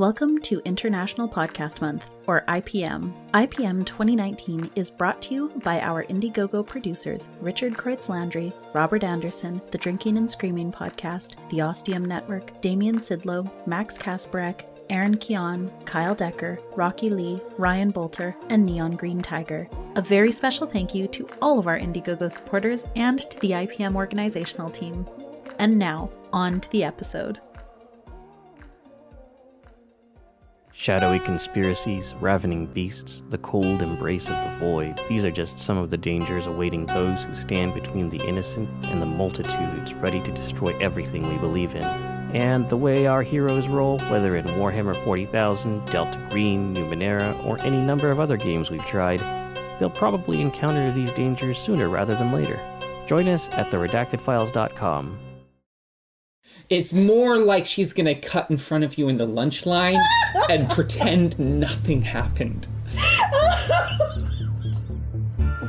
Welcome to International Podcast Month, or IPM. IPM 2019 is brought to you by our Indiegogo producers Richard Kreutz Landry, Robert Anderson, the Drinking and Screaming Podcast, the Ostium Network, Damian Sidlow, Max Kasparek, Aaron Keon, Kyle Decker, Rocky Lee, Ryan Bolter, and Neon Green Tiger. A very special thank you to all of our Indiegogo supporters and to the IPM organizational team. And now, on to the episode. Shadowy conspiracies, ravening beasts, the cold embrace of the void. These are just some of the dangers awaiting those who stand between the innocent and the multitudes ready to destroy everything we believe in. And the way our heroes roll, whether in Warhammer 40,000, Delta Green, Numenera, or any number of other games we've tried, they'll probably encounter these dangers sooner rather than later. Join us at theredactedfiles.com it's more like she's gonna cut in front of you in the lunch line and pretend nothing happened.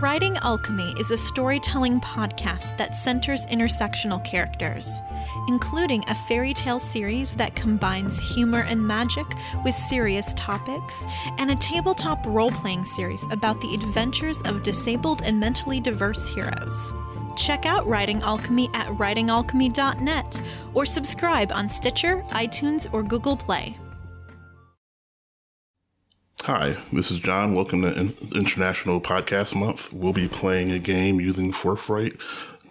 Writing Alchemy is a storytelling podcast that centers intersectional characters, including a fairy tale series that combines humor and magic with serious topics, and a tabletop role playing series about the adventures of disabled and mentally diverse heroes. Check out Writing Alchemy at writingalchemy.net or subscribe on Stitcher, iTunes, or Google Play. Hi, this is John. Welcome to International Podcast Month. We'll be playing a game using Forthright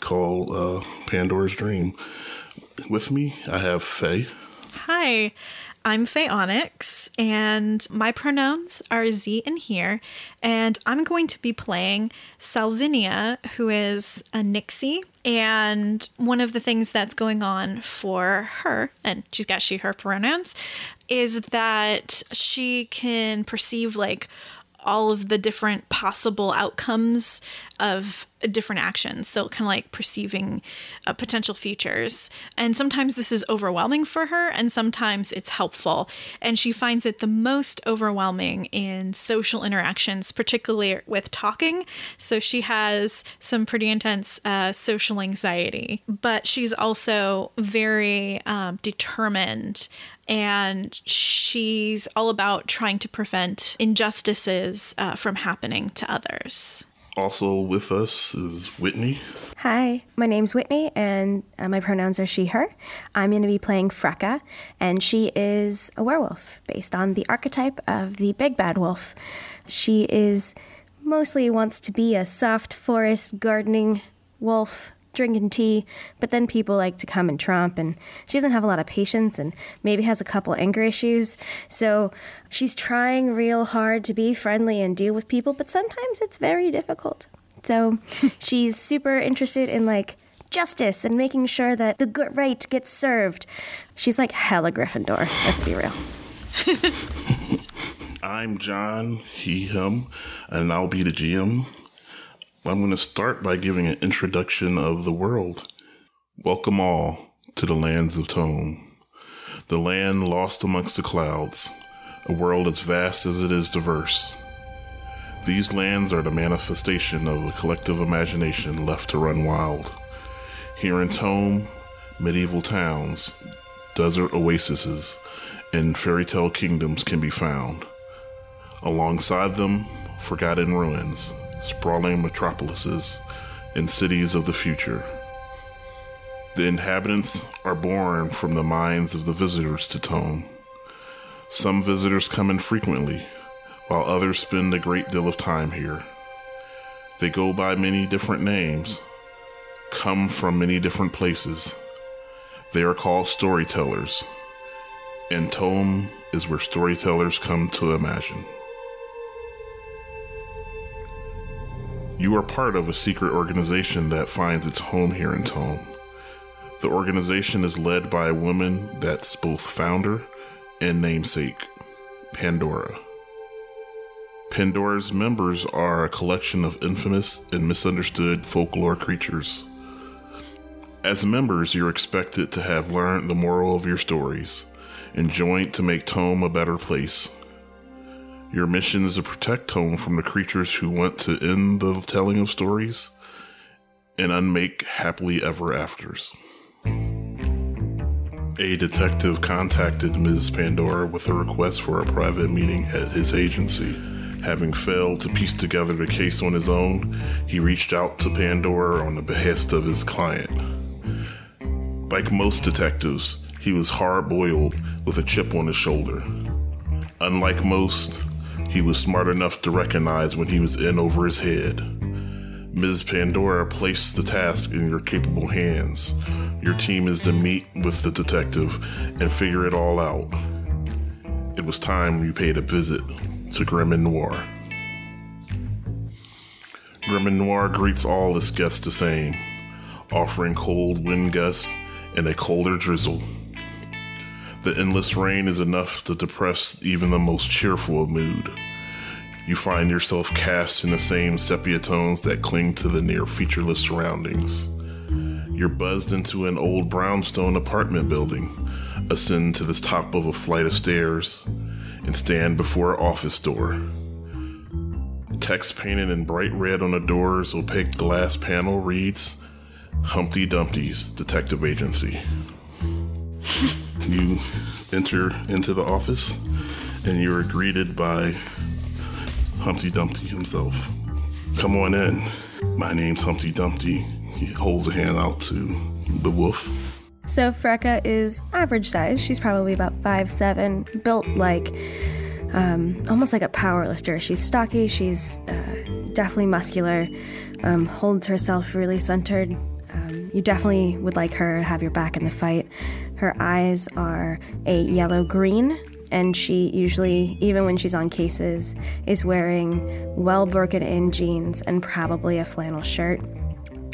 called uh, Pandora's Dream. With me, I have Faye. Hi. I'm Faye Onyx, and my pronouns are ze and hir, and I'm going to be playing Salvinia, who is a Nixie. And one of the things that's going on for her, and she's got she, her pronouns, is that she can perceive like all of the different possible outcomes of different actions. So, kind of like perceiving uh, potential futures. And sometimes this is overwhelming for her, and sometimes it's helpful. And she finds it the most overwhelming in social interactions, particularly with talking. So, she has some pretty intense uh, social anxiety, but she's also very um, determined and she's all about trying to prevent injustices uh, from happening to others. Also with us is Whitney. Hi, my name's Whitney, and uh, my pronouns are she, her. I'm going to be playing Freka, and she is a werewolf based on the archetype of the big bad wolf. She is mostly wants to be a soft forest gardening wolf drinking tea, but then people like to come and trump, and she doesn't have a lot of patience and maybe has a couple anger issues. So she's trying real hard to be friendly and deal with people, but sometimes it's very difficult. So she's super interested in like justice and making sure that the good right gets served. She's like hella Gryffindor, let's be real. I'm John, he, him, and I'll be the GM. I'm going to start by giving an introduction of the world. Welcome all to the lands of Tome, the land lost amongst the clouds, a world as vast as it is diverse. These lands are the manifestation of a collective imagination left to run wild. Here in Tome, medieval towns, desert oases, and fairy tale kingdoms can be found. Alongside them, forgotten ruins, sprawling metropolises, and cities of the future. The inhabitants are born from the minds of the visitors to Tome. Some visitors come infrequently, while others spend a great deal of time here. They go by many different names, come from many different places. They are called storytellers, and Tome is where storytellers come to imagine. You are part of a secret organization that finds its home here in Tome. The organization is led by a woman that's both founder and namesake, Pandora. Pandora's members are a collection of infamous and misunderstood folklore creatures. As members, you're expected to have learned the moral of your stories and joined to make Tome a better place. Your mission is to protect Tome from the creatures who want to end the telling of stories and unmake happily ever afters. A detective contacted Ms. Pandora with a request for a private meeting at his agency. Having failed to piece together the case on his own, he reached out to Pandora on the behest of his client. Like most detectives, he was hard boiled with a chip on his shoulder. Unlike most, he was smart enough to recognize when he was in over his head. Ms. Pandora placed the task in your capable hands. Your team is to meet with the detective and figure it all out. It was time you paid a visit to Grim and Noir. Grim and Noir greets all its guests the same, offering cold wind gusts and a colder drizzle. The endless rain is enough to depress even the most cheerful of mood. You find yourself cast in the same sepia tones that cling to the near featureless surroundings. You're buzzed into an old brownstone apartment building, ascend to the top of a flight of stairs, and stand before an office door. Text painted in bright red on the door's opaque glass panel reads Humpty Dumpty's Detective Agency. you enter into the office and you are greeted by Humpty Dumpty himself. Come on in. My name's Humpty Dumpty. He holds a hand out to the wolf. So Freka is average size. She's probably about five seven, built like um, almost like a power lifter. She's stocky. She's uh, definitely muscular. Um, holds herself really centered. Um, you definitely would like her to have your back in the fight. Her eyes are a yellow green, and she usually, even when she's on cases, is wearing well broken in jeans and probably a flannel shirt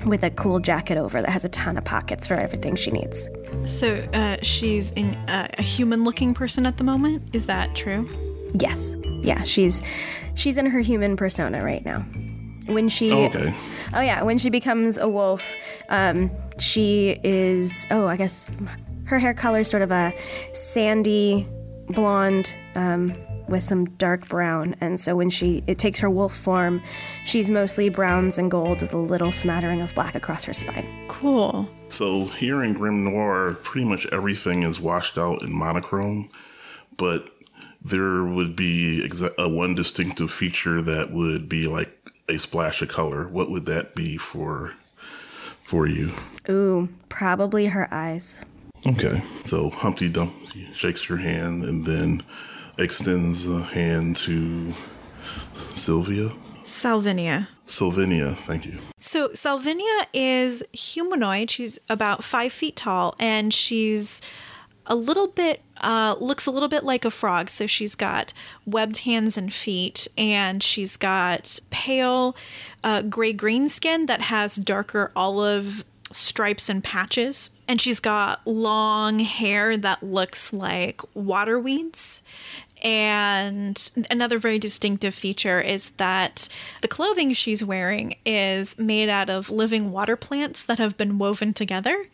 with a cool jacket over that has a ton of pockets for everything she needs. So uh, she's in, uh, a human looking person at the moment. Is that true? Yes. Yeah, she's she's in her human persona right now. When she Oh, okay. Oh yeah, when she becomes a wolf, um, she is oh, I guess her hair color is sort of a sandy blonde um, with some dark brown, and so when she it takes her wolf form, she's mostly browns and gold with a little smattering of black across her spine. Cool. So here in Grim Noir, pretty much everything is washed out in monochrome, but there would be exa- a one distinctive feature that would be like a splash of color. What would that be for for you? Ooh, probably her eyes. Okay. So Humpty Dumpty shakes your hand and then extends a hand to Sylvia. Salvinia. Sylvinia, thank you. So Salvinia is humanoid. She's about five feet tall, and she's a little bit uh, looks a little bit like a frog. So she's got webbed hands and feet, and she's got pale uh, gray green skin that has darker olive stripes and patches. And she's got long hair that looks like water weeds. And another very distinctive feature is that the clothing she's wearing is made out of living water plants that have been woven together.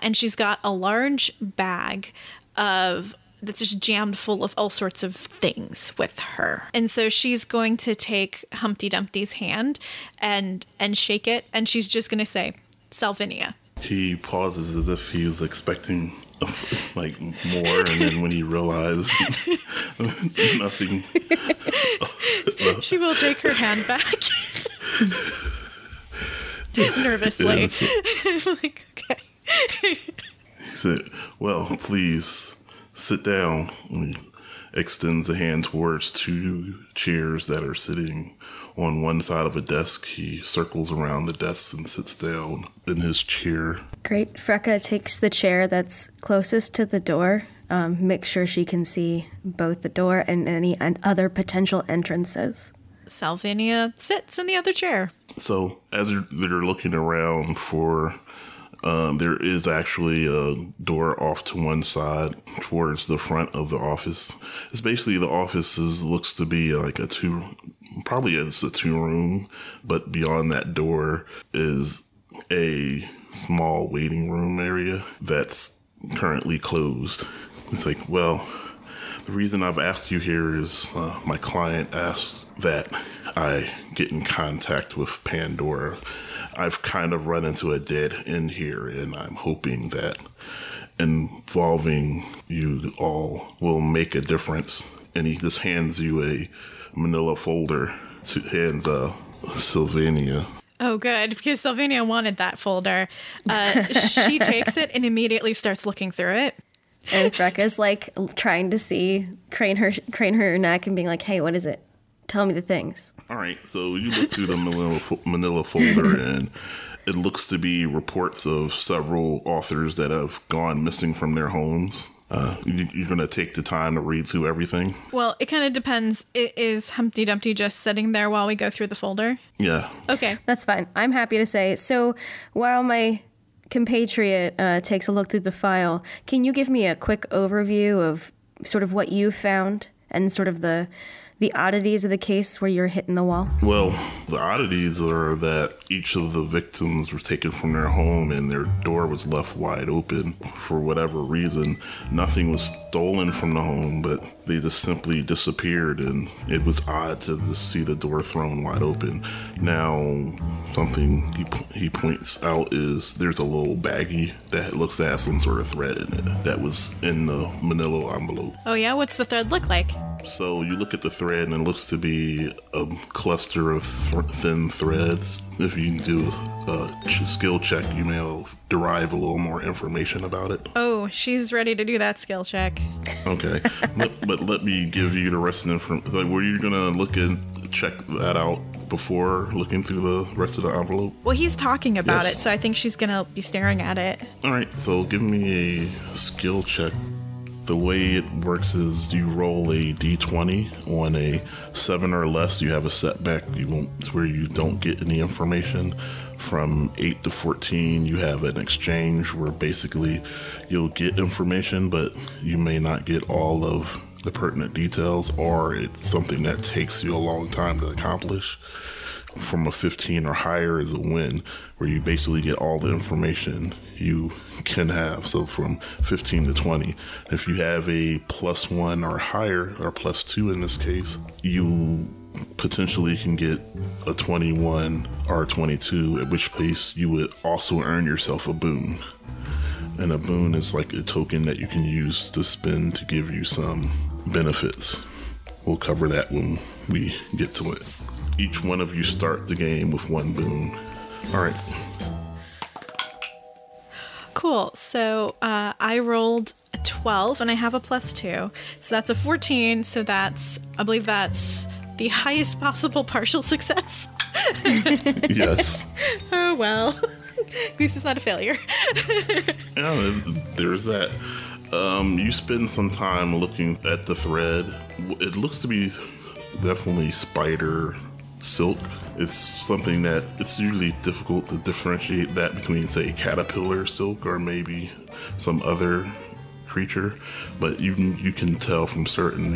And she's got a large bag of that's just jammed full of all sorts of things with her. And so she's going to take Humpty Dumpty's hand and and shake it and she's just going to say Salvinia. He pauses as if he was expecting like more, and then when he realized nothing, She will take her hand back. Nervously. Like, okay. he said, "Well, please sit down." And he extends a hand towards two chairs that are sitting on one side of a desk. He circles around the desk and sits down in his chair. Great. Freka takes the chair that's closest to the door. Um, make sure she can see both the door and any and other potential entrances. Salvinia sits in the other chair. So as they're, they're looking around for, um, there is actually a door off to one side towards the front of the office. It's basically the office is, looks to be like a two, probably it's a two room, but beyond that door is a small waiting room area that's currently closed. It's like, well, the reason I've asked you here is uh, my client asked that I get in contact with Pandora. I've kind of run into a dead end here, and I'm hoping that involving you all will make a difference. And he just hands you a manila folder, to, hands uh, Sylvania. Oh, good, because Sylvania wanted that folder. Uh, she takes it and immediately starts looking through it. And Freka's like trying to see, crane her, crane her neck, and being like, "Hey, what is it? Tell me the things." All right, so you look through the manila, manila folder, and it looks to be reports of several authors that have gone missing from their homes. Uh, you, you're going to take the time to read through everything. Well, it kind of depends. I- Is Humpty Dumpty just sitting there while we go through the folder? Yeah. Okay. That's fine. I'm happy to say. So while my compatriot uh, takes a look through the file, can you give me a quick overview of sort of what you found and sort of the the oddities of the case where you're hitting the wall? Well, the oddities are that each of the victims were taken from their home and their door was left wide open for whatever reason. Nothing was stolen from the home, but they just simply disappeared, and it was odd to just see the door thrown wide open. Now, something he, he points out is there's a little baggie that looks to have some sort of thread in it that was in the manila envelope. Oh, yeah? What's the thread look like? So you look at the thread and it looks to be a cluster of th- thin threads. If you do a skill check, you may derive a little more information about it. Oh, she's ready to do that skill check. Okay, but, but let me give you the rest of the information. Like, were you gonna look and check that out before looking through the rest of the envelope? Well, he's talking about Yes. it, so I think she's going to be staring at it. All right, so give me a skill check. The way it works is you roll a d20 on a seven or less. You have a setback. You won't where you don't get any information. From eight to fourteen, you have an exchange where basically you'll get information, but you may not get all of the pertinent details, or it's something that takes you a long time to accomplish from a 15 or higher is a win, where you basically get all the information you can have. So from 15 to 20. If you have a plus one or higher, or plus two in this case, you potentially can get a 21 or 22, at which place you would also earn yourself a boon. And a boon is like a token that you can use to spend to give you some benefits. We'll cover that when we get to it. Each one of you start the game with one boon. All right. Cool. So uh, I rolled a 12 and I have a plus two. So that's a 14. So that's, I believe that's the highest possible partial success. yes. Oh, well. At least it's not a failure. Yeah, there's that. Um, you spend some time looking at the thread. It looks to be definitely spider silk. It's something that it's usually difficult to differentiate that between, say, caterpillar silk or maybe some other creature. But you can you can tell from certain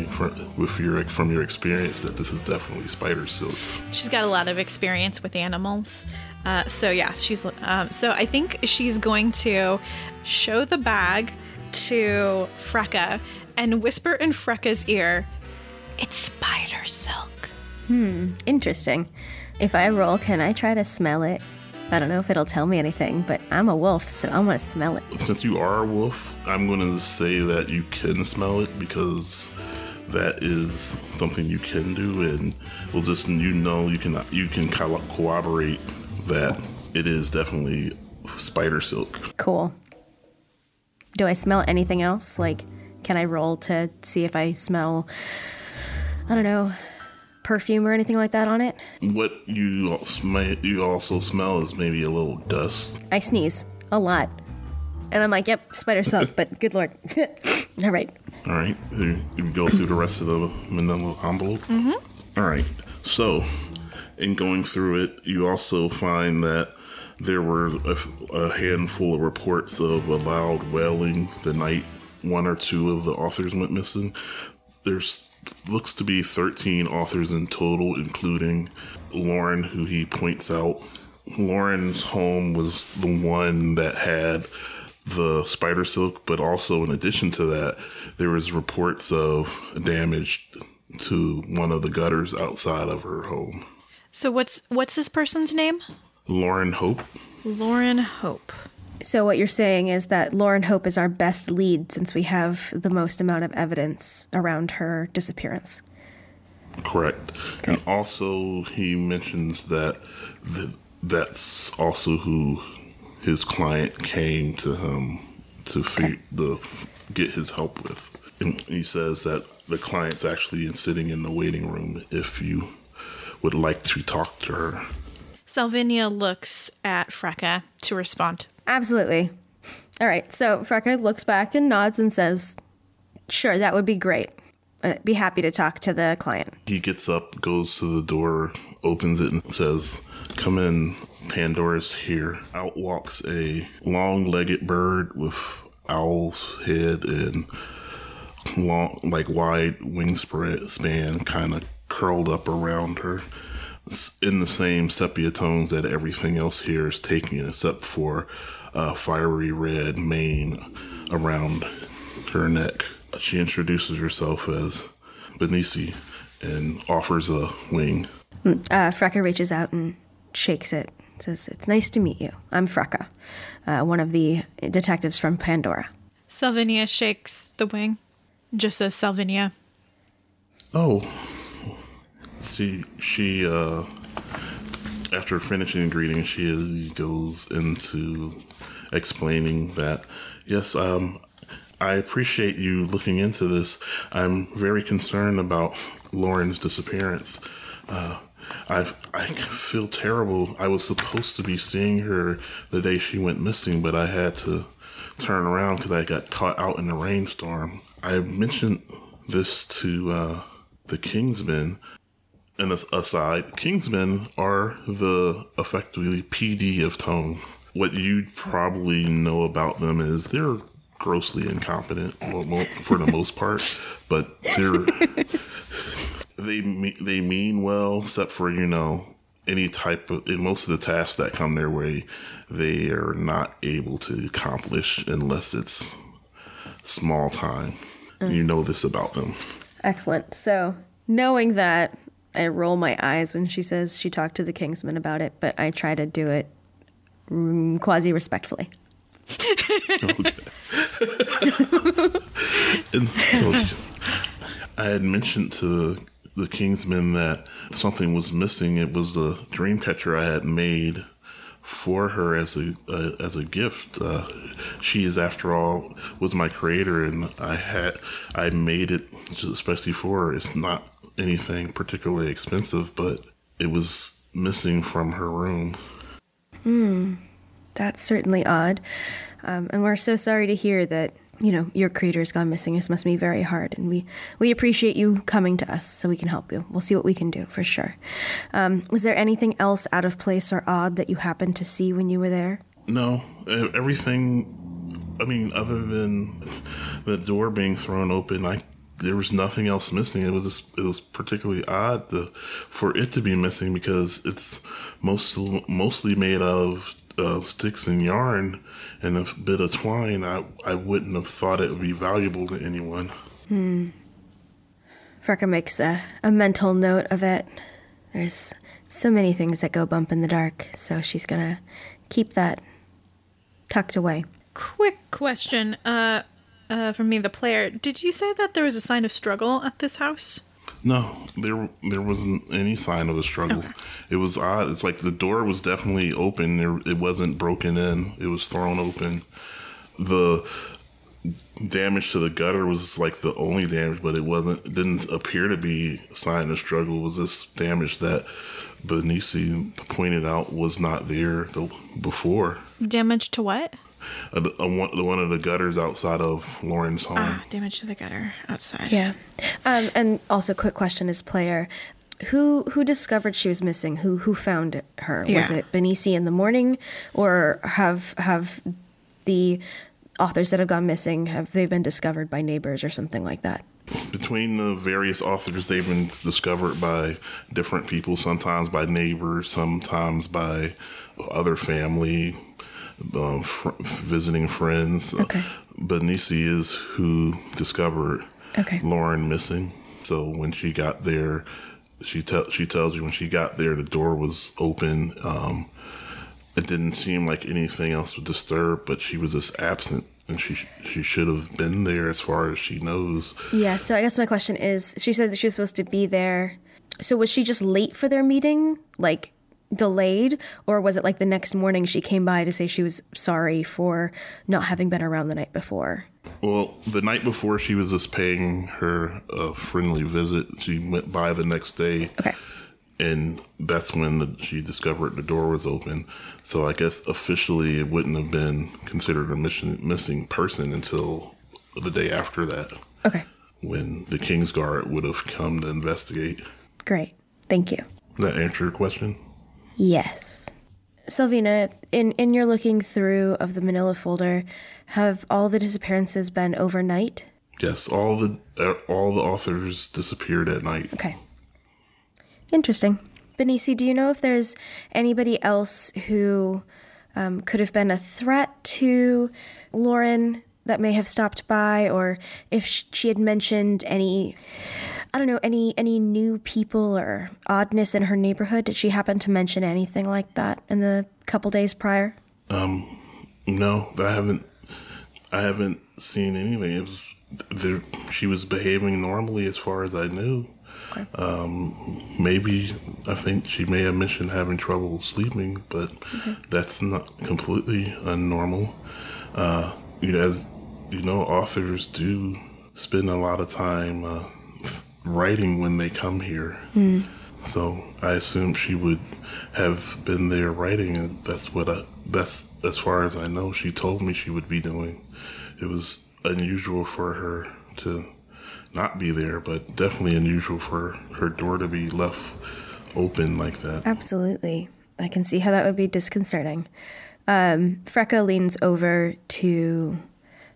with your from your experience that this is definitely spider silk. She's got a lot of experience with animals. Uh, so yeah, she's. Um, so I think she's going to show the bag to Freka and whisper in Freka's ear, "It's spider silk." Hmm, interesting. If I roll, can I try to smell it? I don't know if it'll tell me anything, but I'm a wolf, so I'm gonna smell it. Since you are a wolf, I'm going to say that you can smell it because that is something you can do, and we'll just you know you can you can co- corroborate that it is definitely spider silk. Cool. Do I smell anything else? Like, can I roll to see if I smell, I don't know, perfume or anything like that on it? What you sm- you also smell is maybe a little dust. I sneeze a lot. And I'm like, yep, spider silk, but good lord. All right. All right, you, you go through the rest of the manila envelope. Mm-hmm. All right, so in going through it, you also find that there were a, a handful of reports of a loud wailing the night one or two of the authors went missing. There's looks to be 13 authors in total, including Lauren, who he points out. Lauren's home was the one that had the spider silk, but also in addition to that, there was reports of damage to one of the gutters outside of her home. So what's what's this person's name? Lauren Hope. Lauren Hope. So what you're saying is that Lauren Hope is our best lead since we have the most amount of evidence around her disappearance. Correct. And also, he mentions that th- that's also who his client came to him to fig- the, get his help with. And he says that the client's actually sitting in the waiting room if you would like to talk to her. Salvinia looks at Freka to respond. Absolutely. All right. So Freka looks back and nods and says, "Sure, that would be great. I'd be happy to talk to the client." He gets up, goes to the door, opens it, and says, Come in, Pandora's here. Out walks a long legged bird with owl's head and long, like wide wingspan kind of curled up around her in the same sepia tones that everything else here is taking, except for a fiery red mane around her neck. She introduces herself as Benici and offers a wing. Uh, Freka reaches out and shakes it. Says, "It's nice to meet you. I'm Freka, uh, one of the detectives from Pandora." Salvinia shakes the wing, just says Salvinia. Oh, she she uh, after finishing greeting, she goes into explaining that yes, um, I appreciate you looking into this. I'm very concerned about Lauren's disappearance. Uh, I I feel terrible. I was supposed to be seeing her the day she went missing, but I had to turn around because I got caught out in a rainstorm. I mentioned this to uh, the Kingsmen. And as- aside, Kingsmen are the effectively PD of Tome. What you probably know about them is they're grossly incompetent for the most part, but they're they they mean well, except for you know any type of in most of the tasks that come their way, they are not able to accomplish unless it's small time. You know this about them. Excellent. So, knowing that, I roll my eyes when she says she talked to the Kingsman about it, but I try to do it mm, quasi respectfully. And so I had mentioned to the Kingsmen that something was missing. It was the dream catcher I had made for her as a uh, as a gift. Uh, she is, after all, was my creator, and I had I made it especially for her. It's not anything particularly expensive, but it was missing from her room. That's certainly odd. Um, and we're so sorry to hear that, you know, your creator's gone missing. This must be very hard. And we, we appreciate you coming to us so we can help you. We'll see what we can do for sure. Um, was there anything else out of place or odd that you happened to see when you were there? No, everything. I mean, other than the door being thrown open, I there was nothing else missing. It was just, it was particularly odd to, for it to be missing because it's most mostly made of uh, sticks and yarn and a bit of twine. I I wouldn't have thought it would be valuable to anyone. Hmm. Freka makes a, a mental note of it. There's so many things that go bump in the dark, so she's gonna keep that tucked away. Quick question, uh, uh, from me, the player. Did you say that there was a sign of struggle at this house? No, there there wasn't any sign of a struggle. It was odd. It's like the door was definitely open. There, it wasn't broken in. It was thrown open. The damage to the gutter was like the only damage, but it wasn't. It didn't appear to be a sign of struggle. It was this damage that Benici pointed out was not there the, before. Damage to what? The- uh, one, one of the gutters outside of Lauren's home. Ah, damage to the gutter outside. Yeah. Um, and also, quick question as player. Who who discovered she was missing? Who who found her? Was it Benici in the morning, or have have the authors that have gone missing have they been discovered by neighbors or something like that? between the various authors they've been discovered by different people sometimes by neighbors sometimes by other family um, fr- visiting friends Okay. but Nisi is who discovered Okay. lauren missing so when she got there she tell she tells you when she got there the door was open um, it didn't seem like anything else was disturbed, but she was just absent, and she she should have been there as far as she knows. Yeah, so I guess my question is she said that she was supposed to be there. So was she just late for their meeting? Like delayed? Or was it like the next morning she came by to say she was sorry for not having been around the night before? Well, the night before she was just paying her a friendly visit. She went by the next day. Okay. And that's when the, she discovered the door was open. So I guess officially it wouldn't have been considered a mission, missing person until the day after that, Okay. when the King's Guard would have come to investigate. Great. Thank you. Does that answer your question? Yes. Sylvina, in, in your looking through of the manila folder, have all the disappearances been overnight? Yes, all the uh, all the authors disappeared at night. Okay. Interesting. Benici, do you know if there's anybody else who um, could have been a threat to Lauren that may have stopped by, or if she had mentioned any, I don't know, any any new people or oddness in her neighborhood? Did she happen to mention anything like that in the couple days prior? No, I haven't. I haven't seen anything. It was there. She was behaving normally as far as I knew. Um, maybe I think she may have mentioned having trouble sleeping, but that's not completely unnormal. Uh, you know, as you know, authors do spend a lot of time uh, writing when they come here. So I assume she would have been there writing, and that's what I. That's as far as I know. She told me she would be doing. It was unusual for her to not be there, but definitely unusual for her door to be left open like that. Absolutely. I can see how that would be disconcerting. Um, leans over to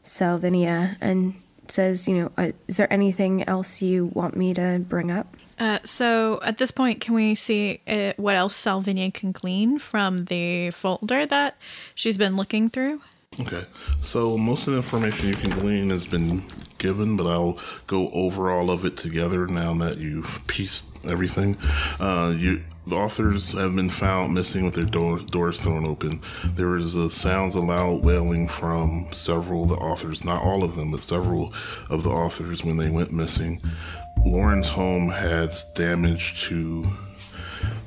Salvinia and says, You know, uh, is there anything else you want me to bring up? Uh, so at this point, can we see uh, what else Salvinia can glean from the folder that she's been looking through? Okay, so most of the information you can glean has been given, but I'll go over all of it together now that you've pieced everything. Uh, you, the authors have been found missing with their door, doors thrown open. There was sounds of loud wailing from several of the authors, not all of them, but several of the authors when they went missing. Lauren's home has damage to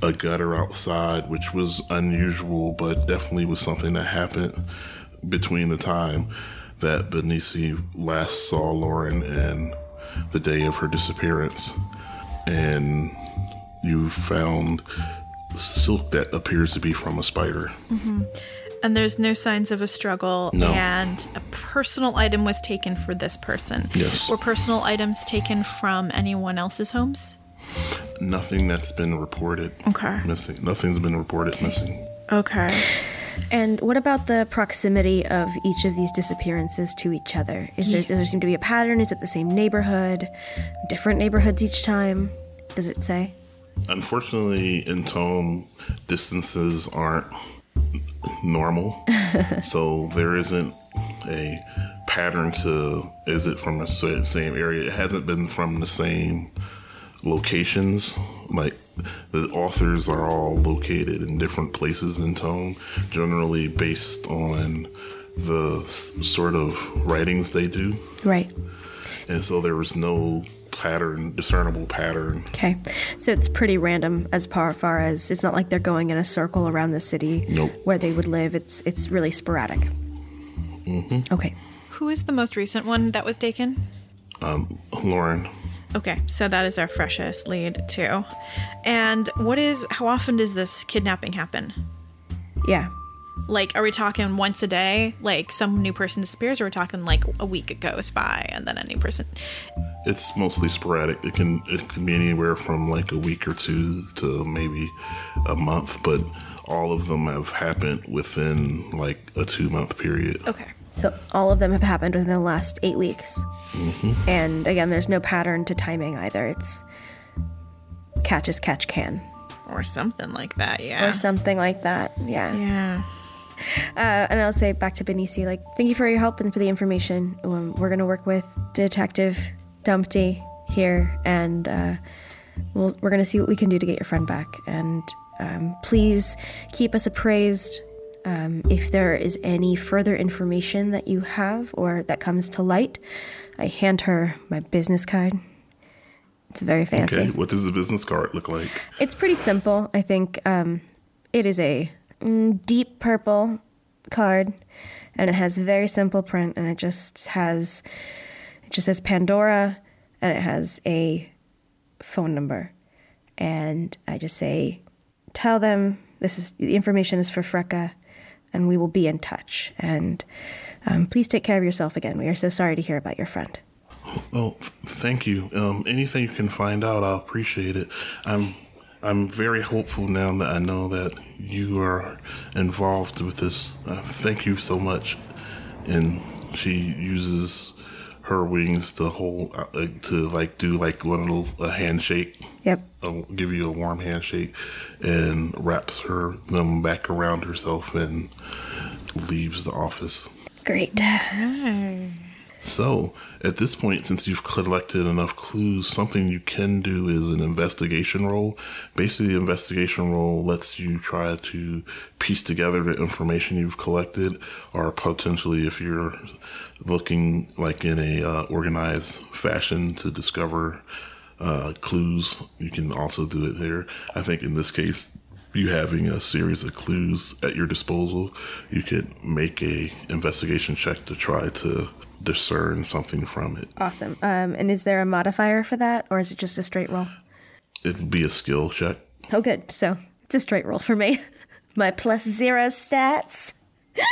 a gutter outside, which was unusual, but definitely was something that happened between the time that Benici last saw Lauren and the day of her disappearance. And you found silk that appears to be from a spider. Mm-hmm. And there's no signs of a struggle, No. and a personal item was taken for this person. Yes. Were personal items taken from anyone else's homes? Nothing that's been reported Okay. missing. Nothing's been reported missing. Okay. And what about the proximity of each of these disappearances to each other? Is there, does there seem to be a pattern? Is it the same neighborhood? Different neighborhoods each time? Does it say? Unfortunately, in Tome, distances aren't normal. so there isn't a pattern to is it from the same area? It hasn't been from the same locations. Like the authors are all located in different places in Tome, generally based on the sort of writings they do. Right. And so there was no pattern, discernible pattern. Okay. So it's pretty random as far, far as it's not like they're going in a circle around the city Nope. where they would live. It's it's really sporadic. Mm-hmm. Okay. Who is the most recent one that was taken? Lauren, Okay, so that is our freshest lead too. And what is how often does this kidnapping happen? Yeah. Like, are we talking once a day? Like some new person disappears, or we're we talking like a week goes by and then a new person? It's mostly sporadic. It can it can be anywhere from like a week or two to maybe a month, but all of them have happened within like a two month period. Okay. So all of them have happened within the last eight weeks. Mm-hmm. And again, there's no pattern to timing either. It's catch as catch can Or something like that, yeah. or something like that. Yeah. yeah. Uh, and I'll say back to Benici, like, thank you for your help and for the information. Um, we're going to work with Detective Dumpty here, and uh, we'll, we're going to see what we can do to get your friend back. And um, please keep us appraised Um, if there is any further information that you have or that comes to light, I hand her my business card. It's very fancy. Okay, what does the business card look like? It's pretty simple. I think um, it is a deep purple card, and it has very simple print, and it just has it just says Pandora, and it has a phone number, and I just say, tell them this is the information is for Freka, and we will be in touch. And um, please take care of yourself again. We are so sorry to hear about your friend. Oh, thank you. Um, anything you can find out, I'll appreciate it. I'm I'm very hopeful now that I know that you are involved with this. Uh, thank you so much. And she uses her wings to hold uh, to like do like one of those a handshake. Yep. I'll give you a warm handshake, and wraps her them back around herself and leaves the office. Great. So, at this point, since you've collected enough clues, something you can do is an investigation roll. Basically, the investigation roll lets you try to piece together the information you've collected, or potentially, if you're looking like in a uh, organized fashion to discover uh, clues, you can also do it there. I think in this case, you having a series of clues at your disposal, you could make a investigation check to try to discern something from it. Awesome. Um, and is there a modifier for that, or is it just a straight roll? It would be a skill check. Oh, good. So it's a straight roll for me. My plus zero stats.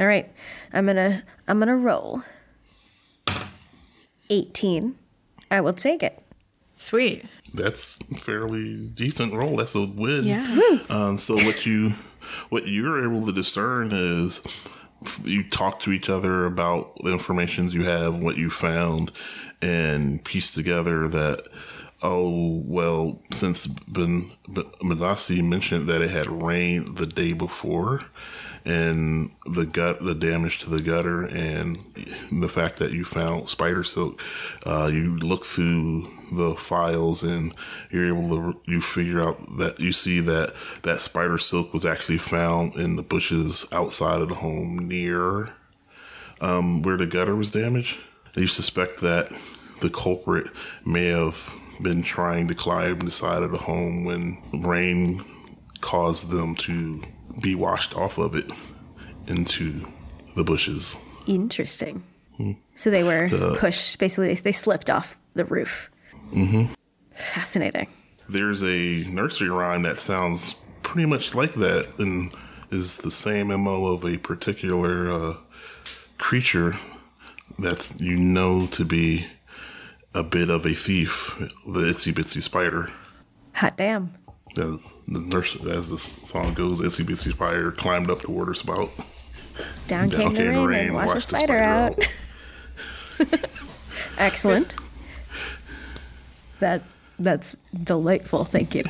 All right, I'm gonna I'm gonna roll. Eighteen. I will take it. Sweet. That's fairly decent roll. That's a win. Yeah. Um, so what you what you're able to discern is you talk to each other about the informations you have, what you found, and piece together that oh well, since Ben Manasi mentioned that it had rained the day before, and the gut, the damage to the gutter, and the fact that you found spider silk, uh, you look through the files and you're able to you figure out that you see that that spider silk was actually found in the bushes outside of the home near um, where the gutter was damaged. You suspect that the culprit may have been trying to climb the side of the home when rain caused them to be washed off of it into the bushes. Interesting. So they were pushed. Basically, they slipped off the roof. Mm-hmm. Fascinating. There's a nursery rhyme that sounds pretty much like that and is the same MO of a particular uh, creature that's you know to be a bit of a thief, the itsy bitsy spider. Hot damn. As the nurse, as the song goes, itsy bitsy spider climbed up the water spout. Down came, the, rain and washed the spider, out. Excellent. That that's delightful. Thank you.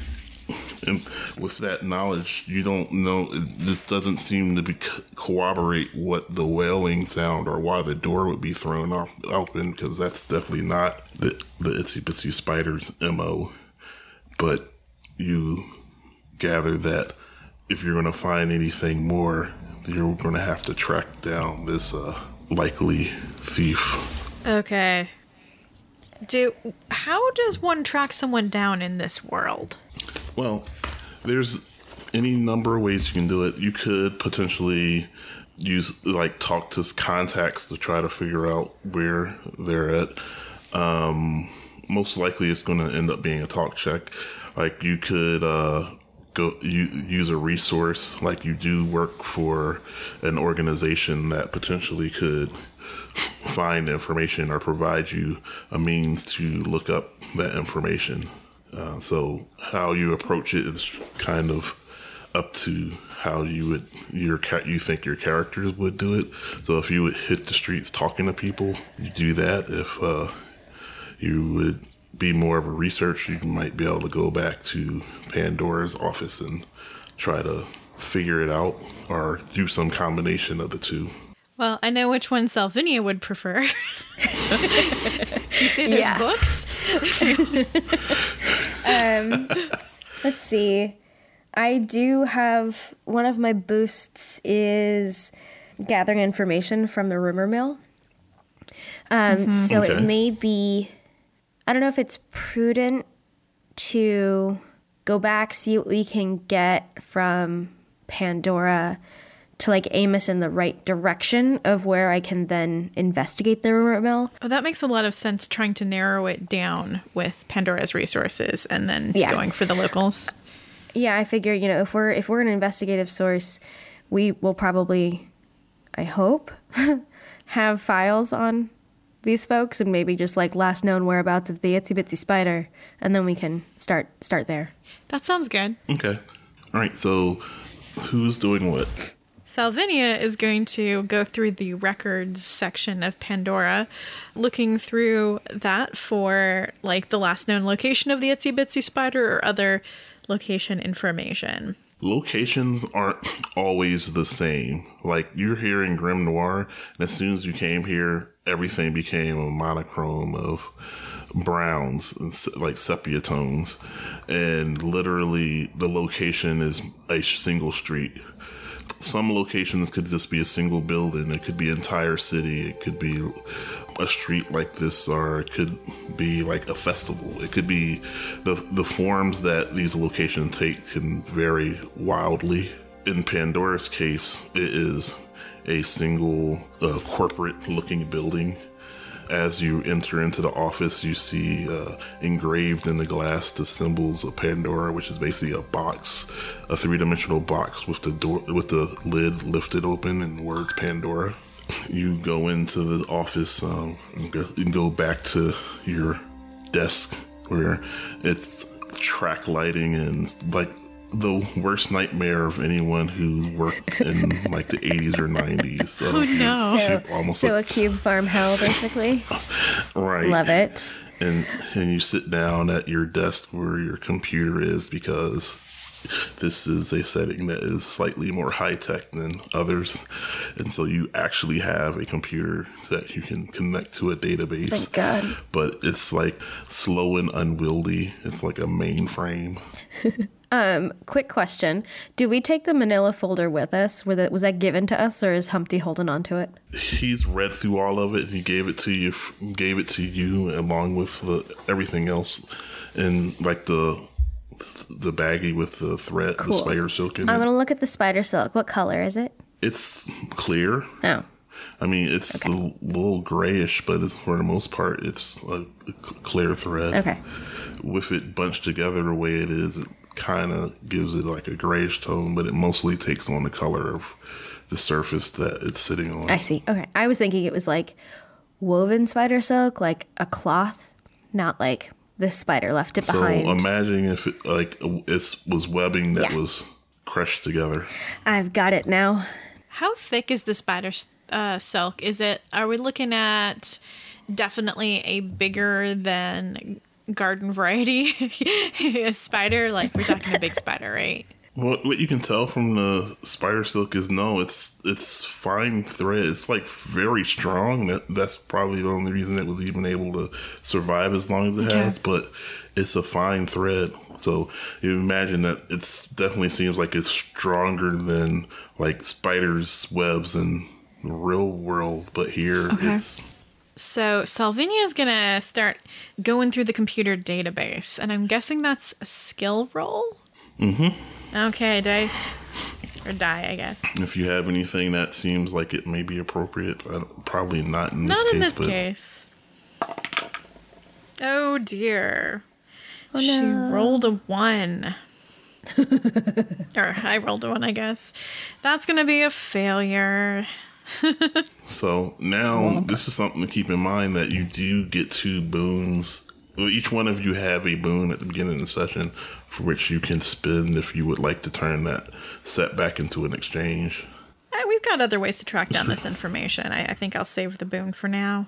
And with that knowledge, you don't know. This doesn't seem to be co- corroborate what the wailing sound or why the door would be thrown off open because that's definitely not the the itsy bitsy spider's mo. But you gather that if you're going to find anything more, you're going to have to track down this uh, likely thief. Okay. Do how does one track someone down in this world? Well, there's any number of ways you can do it. You could potentially use like talk to contacts to try to figure out where they're at. Um, most likely, it's going to end up being a talk check. Like you could uh, go you, use a resource, like you do work for an organization that potentially could find information or provide you a means to look up that information. Uh, so how you approach it is kind of up to how you would your ca- you think your characters would do it. So if you would hit the streets talking to people, you do that. If uh, you would be more of a research, you might be able to go back to Pandora's office and try to figure it out or do some combination of the two. Well, I know which one Salvinia would prefer. you say there's Yeah. books? Let's see. I do have one of my boosts is gathering information from the rumor mill. Um, So it may be, I don't know if it's prudent to go back, see what we can get from Pandora to like aim us in the right direction of where I can then investigate the rumor mill. Oh, that makes a lot of sense trying to narrow it down with Pandora's resources and then Yeah. going for the locals. Yeah, I figure you know if we're if we're an investigative source, we will probably, I hope, have files on these folks and maybe just like last known whereabouts of the itsy bitsy spider, and then we can start start there. That sounds good. Okay. All right. So, who's doing what? Salvinia is going to go through the records section of Pandora, looking through that for like the last known location of the itsy bitsy spider or other location information. Locations aren't always the same. Like you're here in Grim Noir, and as soon as you came here, everything became a monochrome of browns and like sepia tones, and literally the location is a single street. Some locations could just be a single building. It could be entire city. It could be a street like this, or it could be like a festival. It could be the the forms that these locations take can vary wildly. In Pandora's case, it is a single uh, corporate looking building. As you enter into the office, you see uh, engraved in the glass the symbols of Pandora, which is basically a box, a three-dimensional box with the door with the lid lifted open and the words Pandora. You go into the office um, and go back to your desk where it's track lighting and like the worst nightmare of anyone who worked in like the 80s or 90s. Oh no. So, almost so like- a cube farm hell, basically. right. Love it. and and you sit down at your desk where your computer is because this is a setting that is slightly more high tech than others, and so you actually have a computer that you can connect to a database. Thank God. But it's like slow and unwieldy. It's like a mainframe. Um, quick question: Do we take the Manila folder with us? Was that, was that given to us, or is Humpty holding on to it? He's read through all of it. and He gave it to you. Gave it to you along with the, everything else, and like the the baggie with the thread, the spider silk in I'm it. gonna look at the spider silk. What color is it? It's clear. Oh, I mean, it's a little grayish, but it's, for the most part, it's a clear thread. okay. With it bunched together the way it is, it kind of gives it like a grayish tone, but it mostly takes on the color of the surface that it's sitting on. I see. Okay. I was thinking it was like woven spider silk, like a cloth, not like the spider left it so behind. So imagine if it like it was webbing that Yeah. was crushed together. I've got it now. How thick is the spider uh, silk? Is it? Are we looking at definitely a bigger than garden variety a spider? Like we're talking a big spider, right? What what you can tell from the spider silk is no, it's it's fine thread. It's like very strong. That that's probably the only reason it was even able to survive as long as it Okay. has. But it's a fine thread. So you imagine that it's definitely seems like it's stronger than like spiders' webs in the real world. But here it's So Salvinia is gonna start going through the computer database, and I'm guessing that's a skill roll. Mm-hmm. Okay, dice or die, I guess. if you have anything that seems like it may be appropriate, probably not in this Not case. Not in this but case. Oh dear. Oh, She rolled a one. or I rolled a one, I guess. That's gonna be a failure. So now this is something to keep in mind that you do get two boons. Well, each one of you have a boon at the beginning of the session for which you can spend if you would like to turn that set back into an exchange. Uh, We've got other ways to track down this information. I, I think I'll save the boon for now.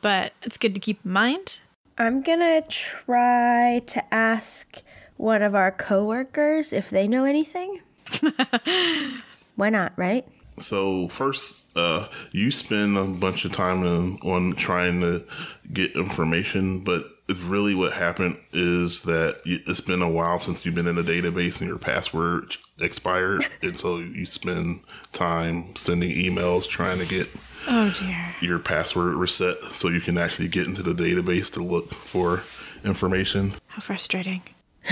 But it's good to keep in mind. I'm gonna try to ask one of our coworkers if they know anything. Why not, right? So first, uh, you spend a bunch of time on, on trying to get information, but it's really what happened is that it's been a while since you've been in a database and your password expired, and so you spend time sending emails trying to get Oh dear. your password reset so you can actually get into the database to look for information. How frustrating.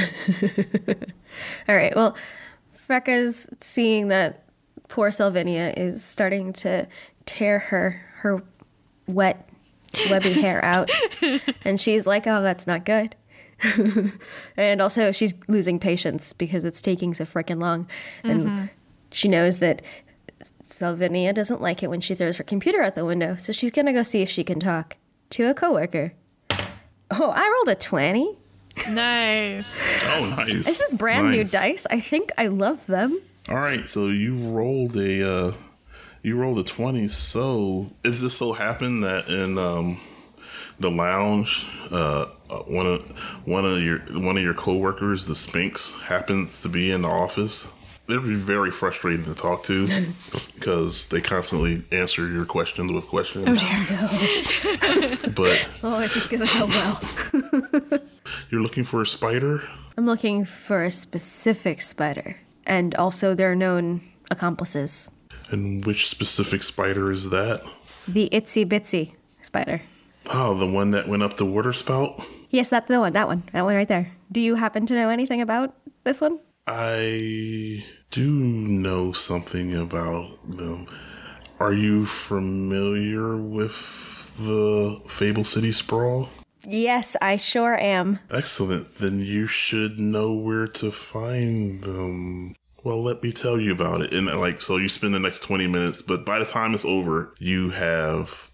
All right. Well, Freka's seeing that poor Salvinia is starting to tear her her wet, webby hair out, and she's like, "Oh, that's not good." and also, she's losing patience because it's taking so freaking long, and mm-hmm. she knows that Salvinia doesn't like it when she throws her computer out the window, so she's gonna go see if she can talk to a coworker. Oh, I rolled a twenty. Nice. Oh, nice. This is brand new dice. I think I love them. All right, so you rolled a uh, you rolled a twenty. So it just so happened that in um, the lounge, uh, uh, one of one of your one of your coworkers, the Sphinx, happens to be in the office. They'd be very frustrating to talk to because they constantly answer your questions with questions. Oh dear. but Oh, this is gonna go well. you're looking for a spider. I'm looking for a specific spider, and also their known accomplices. And which specific spider is that? The itsy bitsy spider. Oh, the one that went up the water spout? Yes, that's the one. That one. That one right there. Do you happen to know anything about this one? I do know something about them. Are you familiar with the Fable City Sprawl? Yes, I sure am. Excellent. Then you should know where to find them. Well, let me tell you about it. And like, so you spend the next 20 minutes, but by the time it's over, you have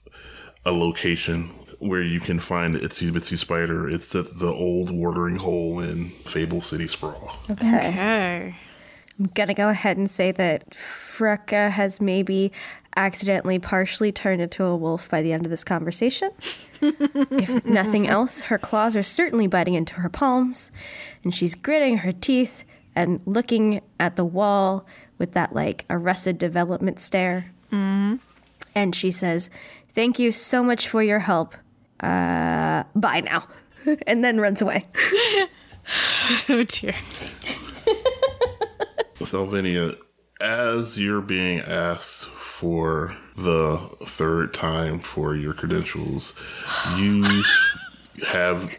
a location where you can find the Itsy Bitsy Spider. It's at the old watering hole in Fable City Sprawl. Okay. Okay. I'm gonna go ahead and say that Freka has maybe accidentally partially turned into a wolf by the end of this conversation. if nothing else, her claws are certainly biting into her palms, and she's gritting her teeth and looking at the wall with that like arrested development stare. And she says, Thank you so much for your help. Uh, bye now. and then runs away. Oh dear. Salvinia, as you're being asked for the third time for your credentials, you have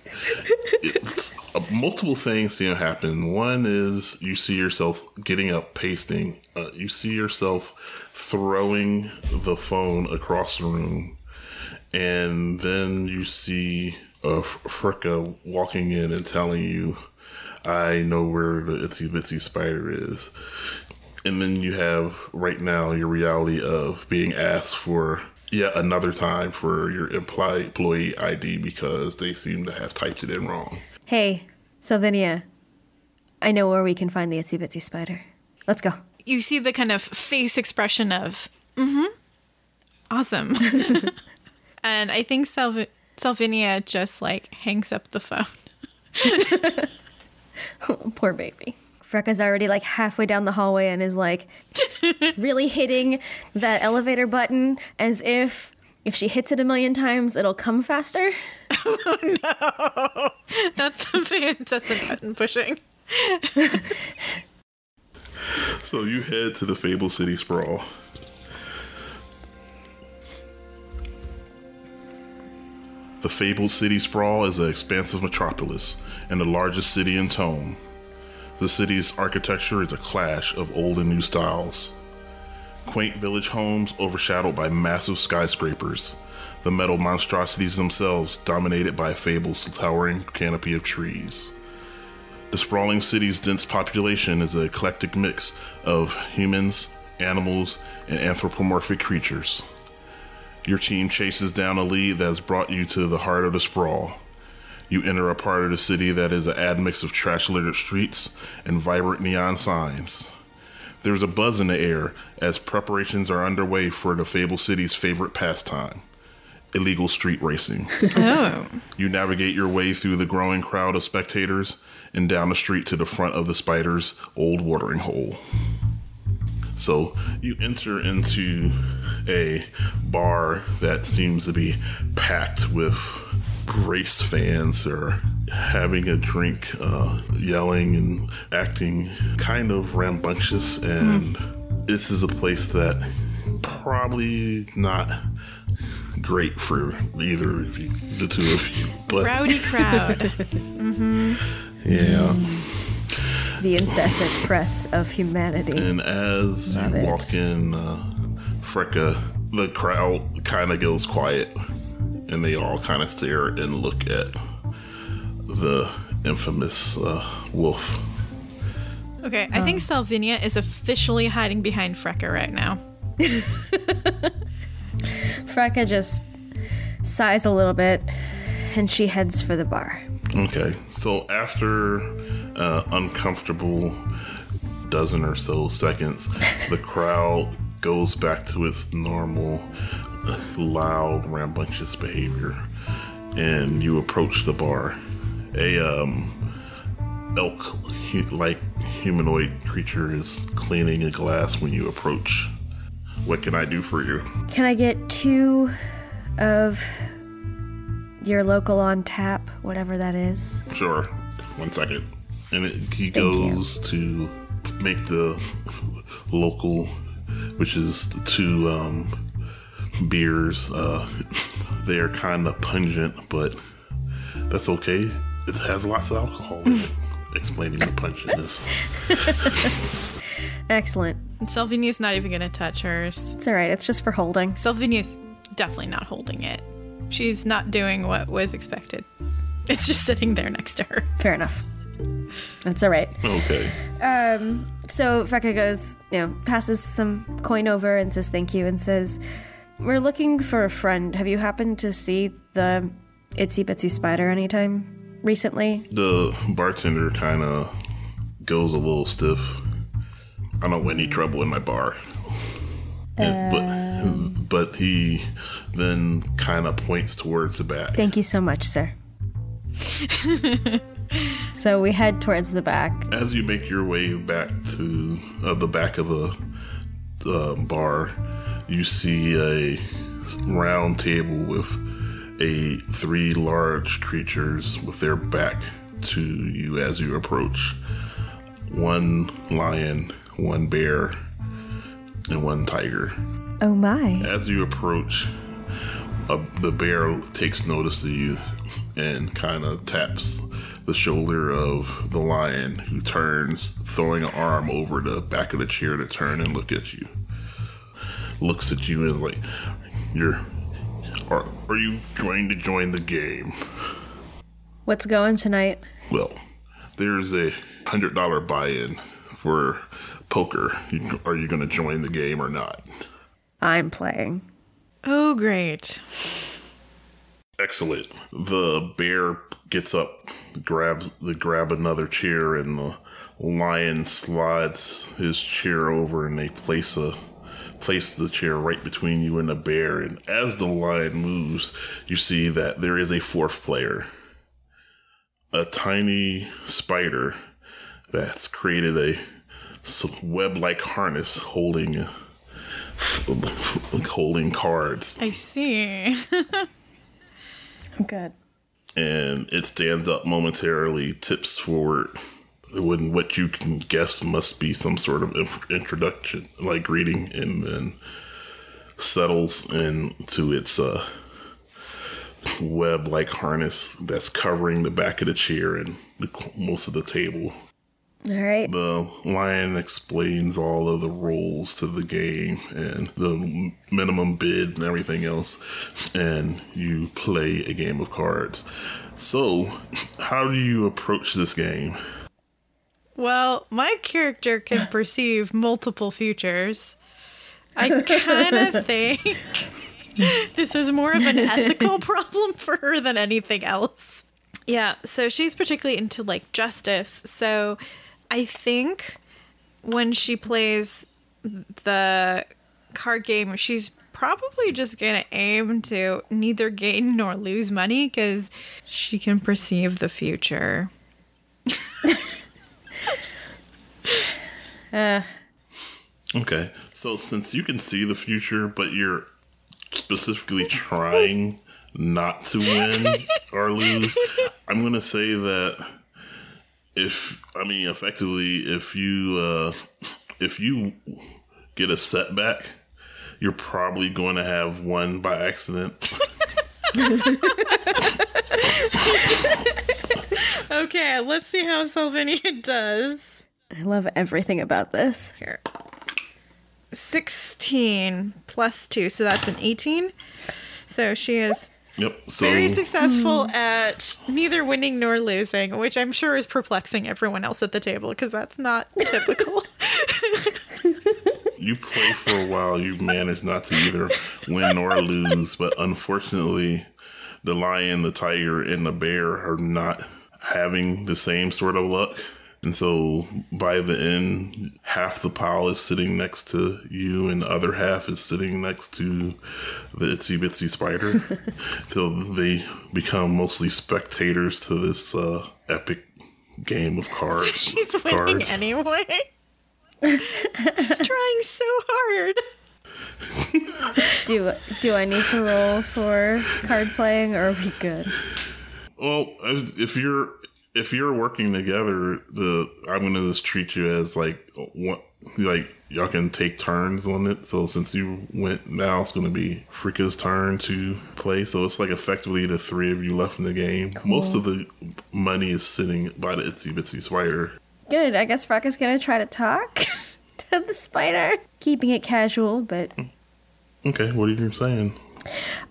uh, multiple things you know, happen. One is you see yourself getting up, pasting. Uh, you see yourself throwing the phone across the room, and then you see uh, Freka walking in and telling you, "I know where the itsy bitsy spider is." And then you have right now your reality of being asked for yet another time for your employee employee ID because they seem to have typed it in wrong. Hey, Salvinia, I know where we can find the itsy bitsy spider. Let's go. You see the kind of face expression of, mm-hmm, awesome. and I think Salv- Salvinia just like hangs up the phone. Poor baby. Freka's already like halfway down the hallway and is like really hitting that elevator button as if if she hits it a million times, it'll come faster. Oh, Not the fantastic button pushing. So you head to the Fable City Sprawl. The fabled city sprawl is an expansive metropolis and the largest city in Tome. The city's architecture is a clash of old and new styles. Quaint village homes overshadowed by massive skyscrapers, the metal monstrosities themselves dominated by a fable's towering canopy of trees. The sprawling city's dense population is an eclectic mix of humans, animals, and anthropomorphic creatures. Your team chases down a lead that has brought you to the heart of the sprawl. You enter a part of the city that is an admix of trash littered streets and vibrant neon signs. There's a buzz in the air as preparations are underway for the Fable City's favorite pastime illegal street racing. Oh. You navigate your way through the growing crowd of spectators and down the street to the front of the spider's old watering hole. So you enter into a bar that seems to be packed with race fans are having a drink, uh, yelling and acting kind of rambunctious, and this is a place that probably not great for either of you, the two of you. But Rowdy crowd. yeah. The incessant press of humanity. And as Love you it. walk in, uh, Freka, the crowd kind of goes quiet, and they all kind of stare and look at the infamous uh, wolf. Okay, I think Salvinia is officially hiding behind Freka right now. Freka just sighs a little bit and she heads for the bar. Okay, so after uh, uncomfortable dozen or so seconds, the crowd goes back to its normal, loud, rambunctious behavior, and you approach the bar. A um, elk-like humanoid creature is cleaning a glass when you approach. What can I do for you? Can I get two of your local on tap, whatever that is? Sure. One second. And it, he you. goes to make the local, which is the two um, beers. Uh, they're kind of pungent, but that's okay. It has lots of alcohol in it, explaining the pungentness. Excellent. And Salvinia's not even gonna touch hers. It's all right. It's just for holding. Salvinia's definitely not holding it. She's not doing what was expected. It's just sitting there next to her. Fair enough. That's all right. Okay. Um, so Freka goes, you know, passes some coin over and says thank you and says, We're looking for a friend. Have you happened to see the itsy bitsy spider anytime recently? The bartender kind of goes a little stiff. I don't want any trouble in my bar. And- but but he then kind of points towards the back. Thank you so much, sir. so we head towards the back. As you make your way back to uh, the back of the uh, bar, you see a round table with a three large creatures with their back to you as you approach. One lion, one bear, and one tiger. Oh my. As you approach, uh, the bear takes notice of you and kind of taps the shoulder of the lion, who turns, throwing an arm over the back of the chair to turn and look at you. Looks at you and is like, "You're, are, are you trying to join the game?" What's going tonight? Well, there's a hundred dollar buy-in for poker. You, are you going to join the game or not? I'm playing. Oh, great. Excellent. The bear gets up, grabs the grab another chair, and the lion slides his chair over, and they place a place the chair right between you and the bear. And as the line moves, you see that there is a fourth player, a tiny spider that's created a web-like harness holding holding cards. I see. I'm good. and it stands up momentarily, tips forward. When what you can guess must be some sort of introduction, like greeting, and then settles into its uh, web-like harness that's covering the back of the chair and the, most of the table. All right. The lion explains all of the rules to the game and the minimum bids and everything else, and you play a game of cards. So, how do you approach this game? Well, my character can perceive multiple futures. I kind of think this is more of an ethical problem for her than anything else. Yeah, so she's particularly into like justice. So I think when she plays the card game, she's probably just going to aim to neither gain nor lose money because she can perceive the future. Okay, so since you can see the future, but you're specifically trying not to win or lose. I'm going to say that if I mean effectively if you uh if you get a setback, you're probably going to have one by accident. Okay, let's see how Salvinia does. I love everything about this. Here. 16 plus 2, so that's an 18. So she is Yep. So very successful at neither winning nor losing, which I'm sure is perplexing everyone else at the table because that's not typical. you play for a while, you manage not to either win nor lose, but unfortunately, the lion, the tiger, and the bear are not having the same sort of luck. And so by the end, half the pile is sitting next to you, and the other half is sitting next to the itsy bitsy spider. so they become mostly spectators to this uh, epic game of cards. She's winning cards. anyway. She's trying so hard. Do do I need to roll for card playing, or are we good? Well, if you're if you're working together, the I'm gonna just treat you as like what like y'all can take turns on it. So since you went now, it's gonna be Freka's turn to play. So it's like effectively the three of you left in the game. Most of the money is sitting by the itsy bitsy spider. Good. I guess Freka's gonna try to talk to the spider, keeping it casual, but Okay, what are you saying?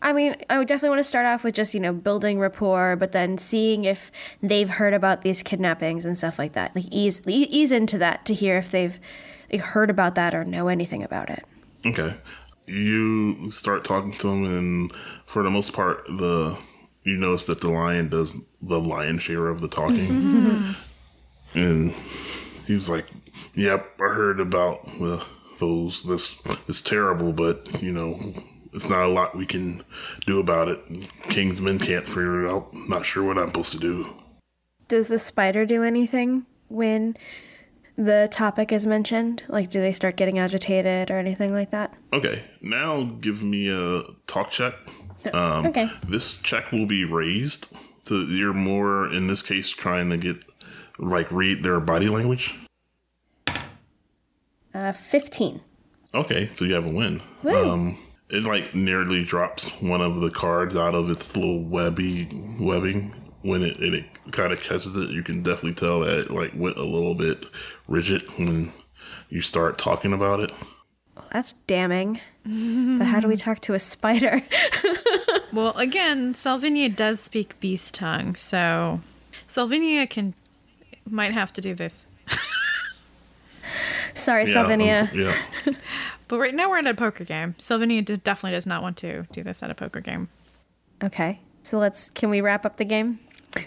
I mean, I would definitely want to start off with just, you know, building rapport, but then seeing if they've heard about these kidnappings and stuff like that. Like ease ease into that to hear if they've heard about that or know anything about it. Okay. You start talking to them, and for the most part, the you notice that the lion does the lion share of the talking, and he was like, "Yep, I heard about uh, those. This is terrible, but you know." It's not a lot we can do about it. Kingsmen can't figure it out. Not sure what I'm supposed to do. Does the spider do anything when the topic is mentioned? Like, do they start getting agitated or anything like that? Okay, now give me a talk check. Um, Okay. This check will be raised. So you're more, in this case, trying to get, like, read their body language. Uh, 15. Okay, so you have a win. Um, it, like, nearly drops one of the cards out of its little webby webbing. When it, and it kind of catches it, you can definitely tell that it, like, went a little bit rigid when you start talking about it. That's damning. but how do we talk to a spider? Well, again, Salvinia does speak beast tongue, so Salvinia can might have to do this. Sorry, Yeah, Salvinia. um, yeah. But right now we're at a poker game. Salvinia d- definitely does not want to do this at a poker game. Okay. So let's, can we wrap up the game?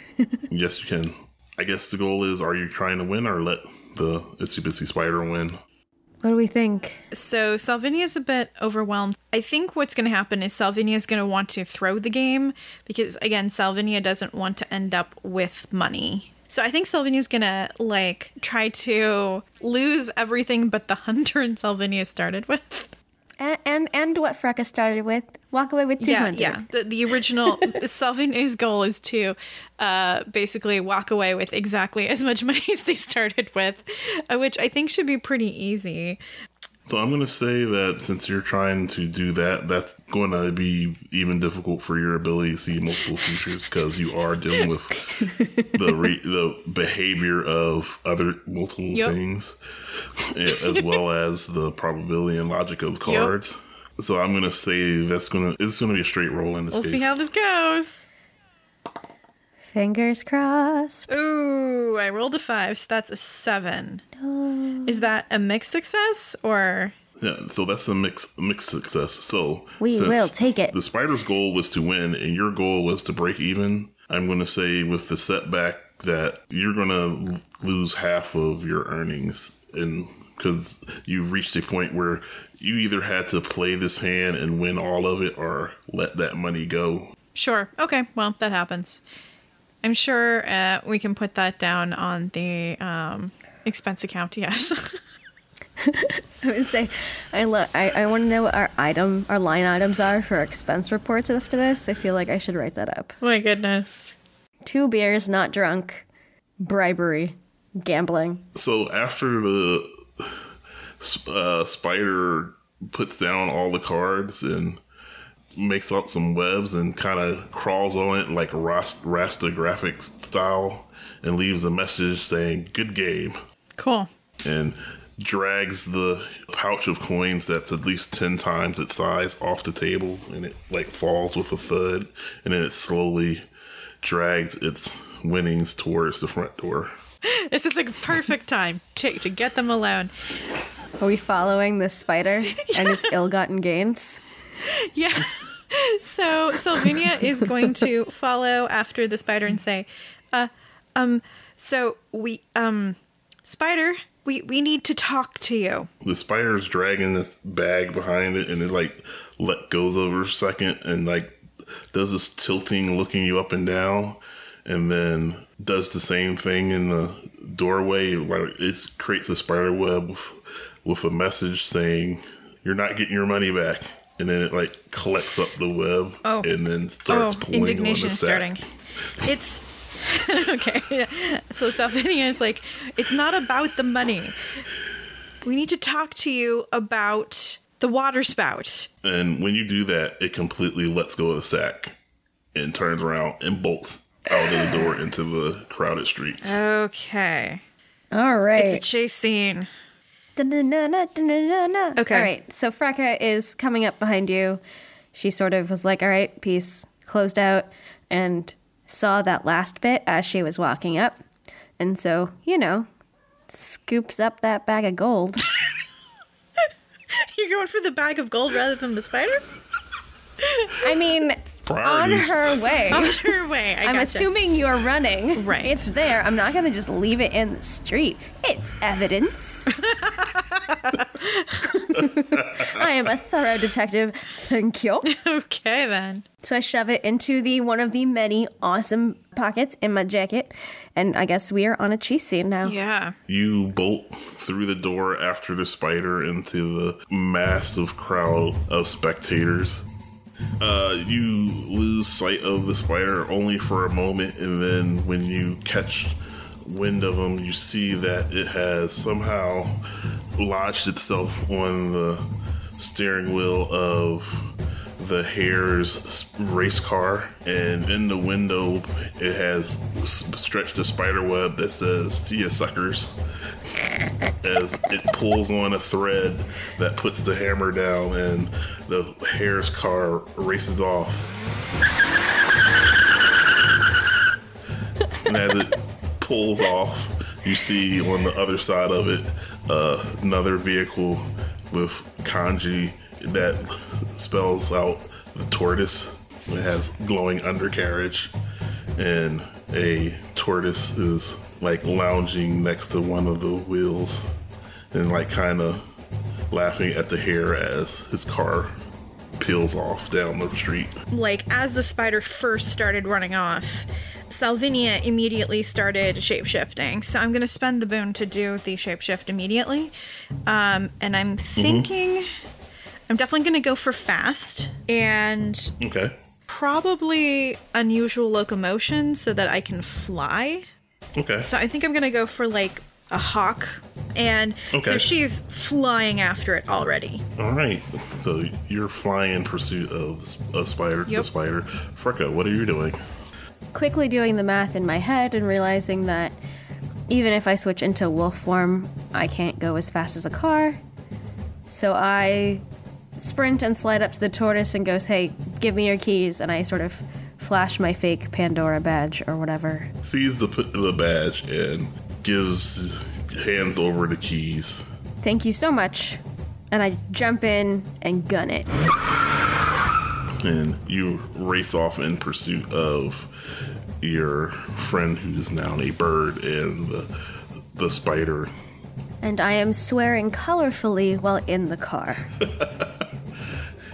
Yes, you can. I guess the goal is: Are you trying to win or let the itsy bitsy spider win? What do we think? So Salvinia's a bit overwhelmed. I think what's going to happen is Salvinia's going to want to throw the game because again, Salvinia doesn't want to end up with money. So I think Salvinia's going to like try to lose everything but the hunter and Salvinia started with. And and, and what Freka started with, walk away with 200. Yeah, yeah. The, the original Salvinia's goal is to uh, basically walk away with exactly as much money as they started with, uh, which I think should be pretty easy. So I'm going to say that since you're trying to do that, that's going to be even difficult for your ability to see multiple futures because you are dealing with the re- the behavior of other multiple Yep. things, eh, as well as the probability and logic of cards. So I'm going to say that's going to it's going to be a straight roll in this We'll case. see how this goes. Fingers crossed. Ooh, I rolled a five, so that's a seven. Is that a mixed success or? Yeah, so that's a mix mixed success. So we will take it. The spider's goal was to win, and your goal was to break even. I'm going to say with the setback that you're going to lose half of your earnings, and because you reached a point where you either had to play this hand and win all of it, or let that money go. Sure. Okay. Well, that happens. I'm sure uh, we can put that down on the um, expense account. Yes. I would say, I lo- I, I want to know what our item, our line items are for expense reports after this. I feel like I should write that up. My goodness. Two beers, not drunk, bribery, gambling. So after the uh, spider puts down all the cards and makes up some webs and kind of crawls on it like Rast- Rasta graphics style and leaves a message saying "Good game." Cool. and drags the pouch of coins that's at least 10 times its size off the table and it like falls with a thud and then it slowly drags its winnings towards the front door This is the perfect time to, to get them alone. Are we following this spider and its ill-gotten gains? Yeah. So Salvinia is going to follow after the spider and say, uh, um, so we, um, spider, we, we need to talk to you. the spider's dragging this bag behind it and it like let goes over a second and like does this tilting looking you up and down and then does the same thing in the doorway like it creates a spider web with, with a message saying you're not getting your money back and then it like collects up the web Oh. and then starts oh, pulling on the indignation is sack. starting. It's okay. So Salvinia is like, it's not about the money. We need to talk to you about the water spout. And when you do that, it completely lets go of the sack and turns around and bolts out of the door into the crowded streets. Okay. All right. It's a chase scene. Okay. All right. So Freka is coming up behind you. She sort of was like, all right, peace, closed out, and saw that last bit as she was walking up. And so, you know, scoops up that bag of gold. You're going for the bag of gold rather than the spider? I mean, on Priorities. her way. On her way. I I'm gotcha. assuming you're running. Right. It's there. I'm not going to just leave it in the street. It's evidence. I am a thorough detective. Thank you. Okay then. So I shove it into the one of the many awesome pockets in my jacket, and I guess we are on a cheese scene now. Yeah. You bolt through the door after the spider into the massive crowd of spectators. Uh, you lose sight of the spider only for a moment, and then when you catch wind of him, you see that it has somehow lodged itself on the steering wheel of the hare's race car, and in the window, it has stretched a spider web that says "See ya, suckers." As it pulls on a thread that puts the hammer down, and the hare's car races off. and as it pulls off, you see on the other side of it uh, another vehicle with kanji that spells out the tortoise. It has glowing undercarriage, and a tortoise is like lounging next to one of the wheels and like kind of laughing at the hare as his car peels off down the street. Like as the spider first started running off, Salvinia immediately started shapeshifting. So I'm gonna spend the boon to do the shapeshift immediately. Um, and I'm thinking I'm definitely gonna go for fast and Okay. probably unusual locomotion so that I can fly. Okay. So I think I'm gonna go for like a hawk. And okay. so she's flying after it already. All right. So you're flying in pursuit of a spider. The spider. Freka, what are you doing? Quickly doing the math in my head and realizing that even if I switch into wolf form, I can't go as fast as a car. So I sprint and slide up to the tortoise and goes, "Hey, give me your keys." And I sort of flash my fake Pandora badge or whatever. Sees the the badge and gives hands over the keys. Thank you so much. And I jump in and gun it. and you race off in pursuit of your friend who's now a bird and the, the spider. And I am swearing colorfully while in the car.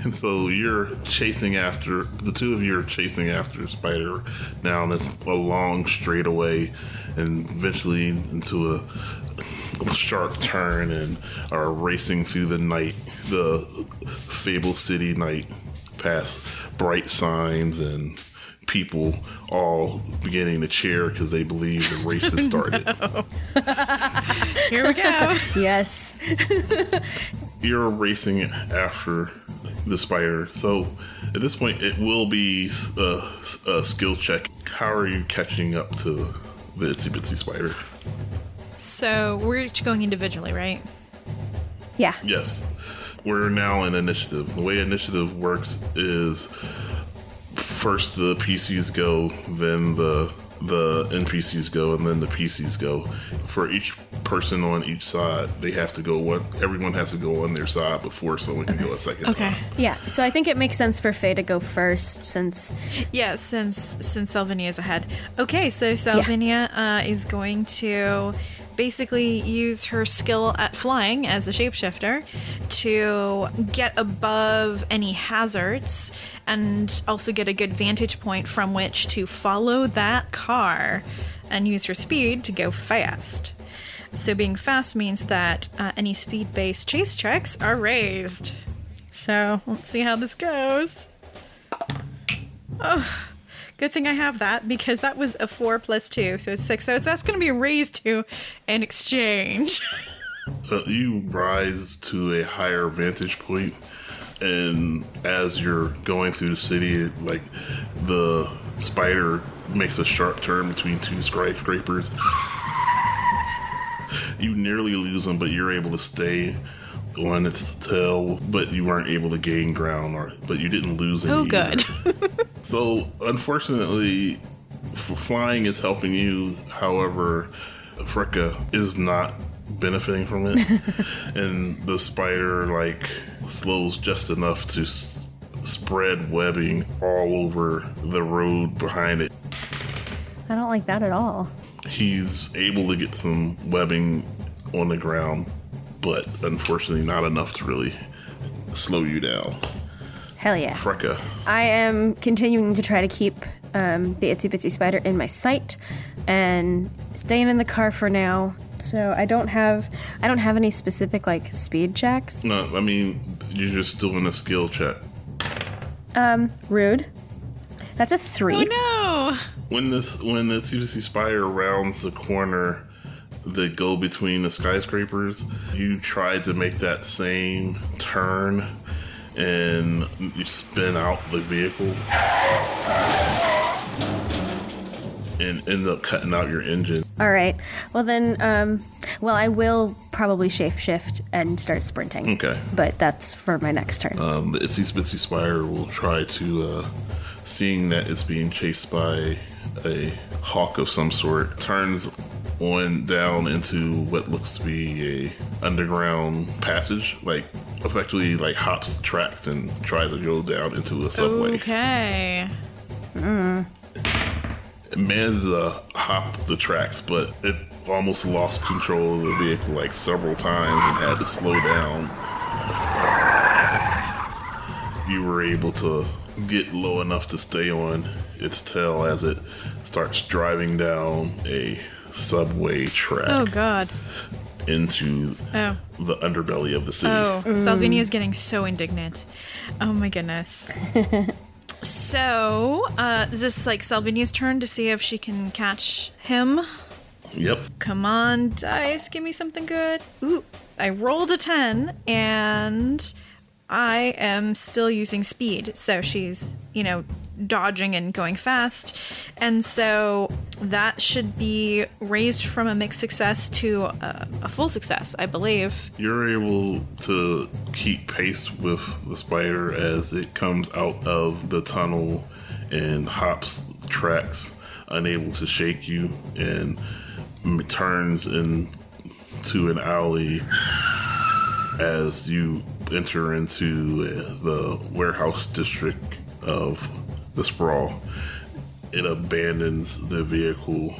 And so you're chasing after the two of you are chasing after spider down this a long straightaway and eventually into a sharp turn and are racing through the night, the Fable City night, past bright signs and people all beginning to cheer because they believe the race has started. Here we go. Yes. You're racing after the spider, so at this point it will be a, a skill check. How are you catching up to the itsy bitsy spider? so we're each going individually, right? Yeah. Yes. We're now in initiative. The way initiative works is first the PCs go, then the the NPCs go, and then the PCs go. For each person on each side, they have to go one. Everyone has to go on their side before someone can go a second Okay. time. Yeah. So I think it makes sense for Faye to go first since Yeah, since since Salvinia's ahead. Okay, so Salvinia uh, is going to basically use her skill at flying as a shapeshifter to get above any hazards and also get a good vantage point from which to follow that car and use her speed to go fast. So being fast means that uh, any speed-based chase checks are raised. So let's see how this goes. Oh, Good thing I have that because that was a four plus two, so it's six. So that's going to be raised to an exchange. Uh, you rise to a higher vantage point, and as you're going through the city, it, like the spider makes a sharp turn between two skyscrapers. You nearly lose them, but you're able to stay on its tail. But you weren't able to gain ground, or but you didn't lose any. Oh, good. So, unfortunately, f- flying is helping you. However, Freka is not benefiting from it, and the spider like slows just enough to s- spread webbing all over the road behind it. I don't like that at all. He's able to get some webbing on the ground, but unfortunately, not enough to really slow you down. Hell yeah. Freka, I am continuing to try to keep um, the itsy bitsy spider in my sight and staying in the car for now. So I don't have I don't have any specific like speed checks. no, I mean you're just doing a skill check. Um, Rude. That's a three. oh no! When this when the TVC Spire rounds the corner that go between the skyscrapers, you try to make that same turn and you spin out the vehicle and end up cutting out your engine. All right. Well then, um, well I will probably shapeshift and start sprinting. Okay. But that's for my next turn. Um, the Itsy Bitsy Spire will try to, uh, seeing that it's being chased by a hawk of some sort, turns on down into what looks to be a underground passage, like effectively like hops the tracks and tries to go down into a subway. Okay. It manages to hop the tracks, but it almost lost control of the vehicle like several times and had to slow down. You were able to get low enough to stay on its tail as it starts driving down a subway track Oh god. into Oh. the underbelly of the city. Oh, Salvini is getting so indignant. Oh my goodness. so, uh, is this like Salvinia's turn to see if she can catch him? Yep. Come on, dice, give me something good. Ooh, I rolled a 10 and I am still using speed. So she's, you know, dodging and going fast. And so that should be raised from a mixed success to a, a full success, I believe. You're able to keep pace with the spider as it comes out of the tunnel and hops tracks, unable to shake you, and turns into an alley as you enter into uh, the warehouse district of the sprawl. It abandons the vehicle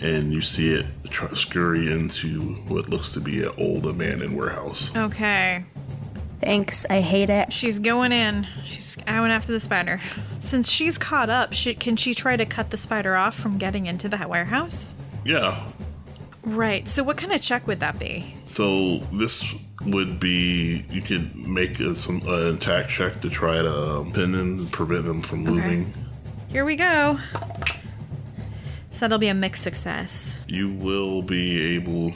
and you see it try, scurry into what looks to be an old abandoned warehouse. Okay. Thanks. I hate it. She's going in. She's going after the spider. Since she's caught up, she, can she try to cut the spider off from getting into that warehouse? Yeah, Right. So what kind of check would that be? So this would be you could make a, some an attack check to try to um, pin and prevent them from moving. Here we go. So that'll be a mixed success. You will be able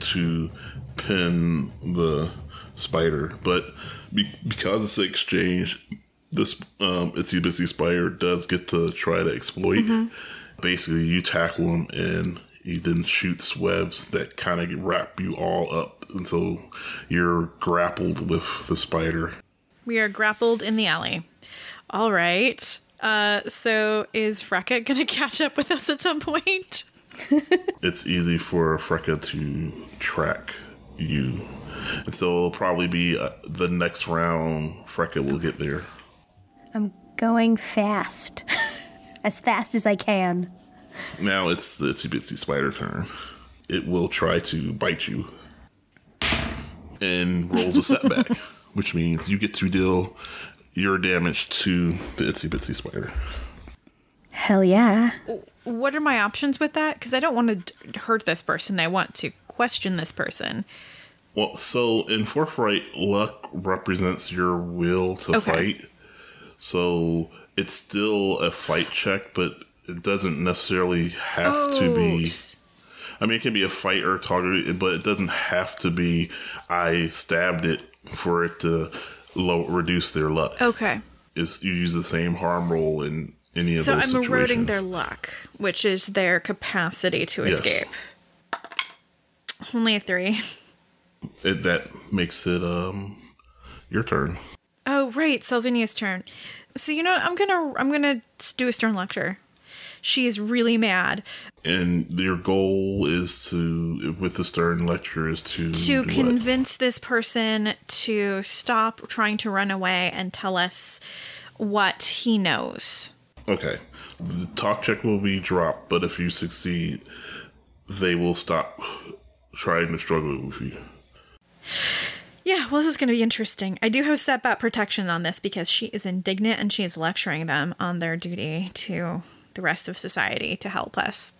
to pin the spider, but be, because it's an exchange, this um, itsy busy spider does get to try to exploit. Basically, you tackle him and he then shoots webs that kind of wrap you all up, and so you're grappled with the spider. We are grappled in the alley. All right. Uh, so is Freka gonna catch up with us at some point? it's easy for Freka to track you. And so it'll probably be uh, the next round, Freka will get there. I'm going fast. as fast as I can. Now it's the itsy bitsy spider turn. It will try to bite you and rolls a setback, which means you get to deal your damage to the itsy bitsy spider. Hell yeah. What are my options with that? Because I don't want to hurt this person. I want to question this person. Well, so in Forthright, luck represents your will to Okay. fight. So it's still a fight check, but it doesn't necessarily have to be. I mean, it can be a fight or a target, but it doesn't have to be. I stabbed it for it to low reduce their luck. Okay. Is you use the same harm roll in any of those? So those I'm situations. eroding their luck, which is their capacity to Yes. escape. Only a three. It, that makes it um your turn. Oh right, Salvinia's turn. So you know. I'm gonna I'm gonna do a stern lecture. She is really mad And your goal is to, with the Stern lecture, is to to do what? convince this person to stop trying to run away and tell us what he knows. Okay. The talk check will be dropped, but if you succeed, they will stop trying to struggle with you. Yeah, well, this is going to be interesting. I do have setback protection on this because she is indignant and she is lecturing them on their duty to the rest of society to help us.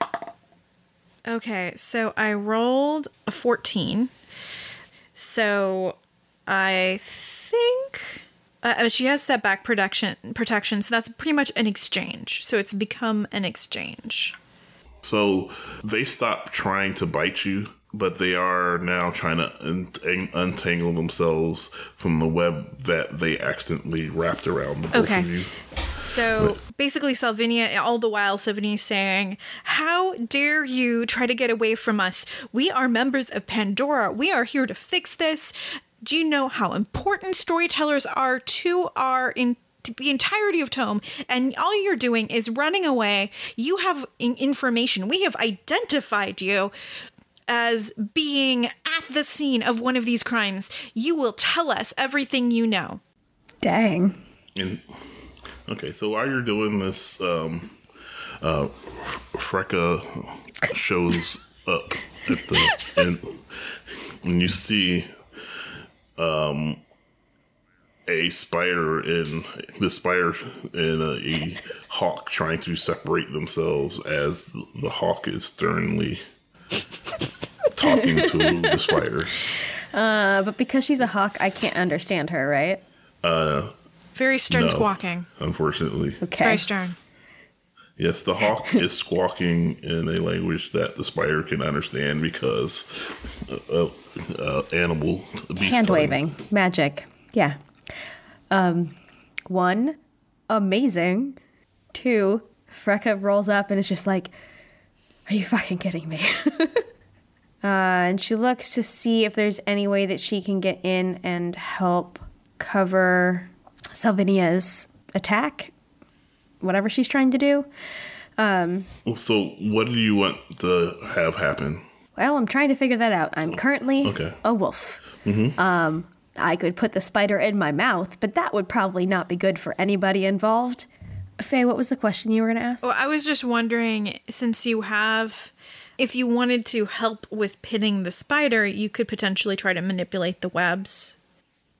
okay, so I rolled a 14. So I think uh, she has setback protection protection, so that's pretty much an exchange. So it's become an exchange. So they stop trying to bite you, but they are now trying to untang- untangle themselves from the web that they accidentally wrapped around the both Okay. of you. So basically, Salvinia, all the while, Salvinia saying, How dare you try to get away from us? We are members of Pandora. We are here to fix this. Do you know how important storytellers are to our in to the entirety of Tome? And all you're doing is running away. You have in- information. We have identified you as being at the scene of one of these crimes. You will tell us everything you know. Dang. And okay, so while you're doing this, um, uh, Freka shows up at the and when you see um a spider and the spider and a, a hawk trying to separate themselves as the hawk is sternly talking to the spider. Uh, but because she's a hawk, I can't understand her, right? Very stern No. squawking. Unfortunately. It's very stern. Yes, the hawk is squawking in a language that the spider can understand because uh, uh, uh, animal beast Hand tongue. waving. Magic. Yeah. Um, one, amazing. Two, Freka rolls up and is just like, Are you fucking kidding me? uh, and she looks to see if there's any way that she can get in and help cover Salvinia's attack, whatever she's trying to do. So, what do you want to have happen? Well, I'm trying to figure that out. I'm currently Okay. a wolf. Um, I could put the spider in my mouth, but that would probably not be good for anybody involved. Faye, what was the question you were going to ask? Well, I was just wondering since you have, if you wanted to help with pinning the spider, you could potentially try to manipulate the webs.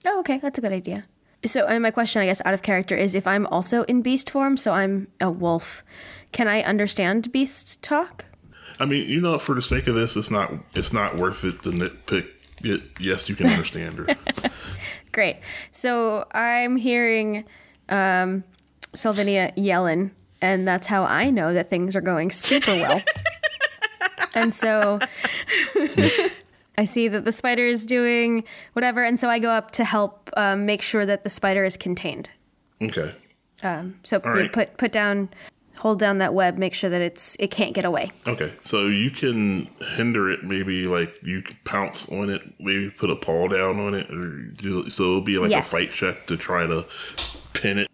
Oh, okay, that's a good idea. So, and my question, I guess, out of character is if I'm also in beast form, so I'm a wolf, can I understand beast talk? I mean, you know, for the sake of this, it's not it's not worth it to nitpick it. Yes, you can understand her. Great. So I'm hearing um, Salvinia yelling, and that's how I know that things are going super well. and so I see that the spider is doing whatever, and so I go up to help um, make sure that the spider is contained. Okay. So All you right. put put down, hold down that web, make sure that it's it can't get away. Okay. So you can hinder it. Maybe like you can pounce on it. Maybe put a paw down on it, or do, so it'll be like Yes. a fight check to try to pin it.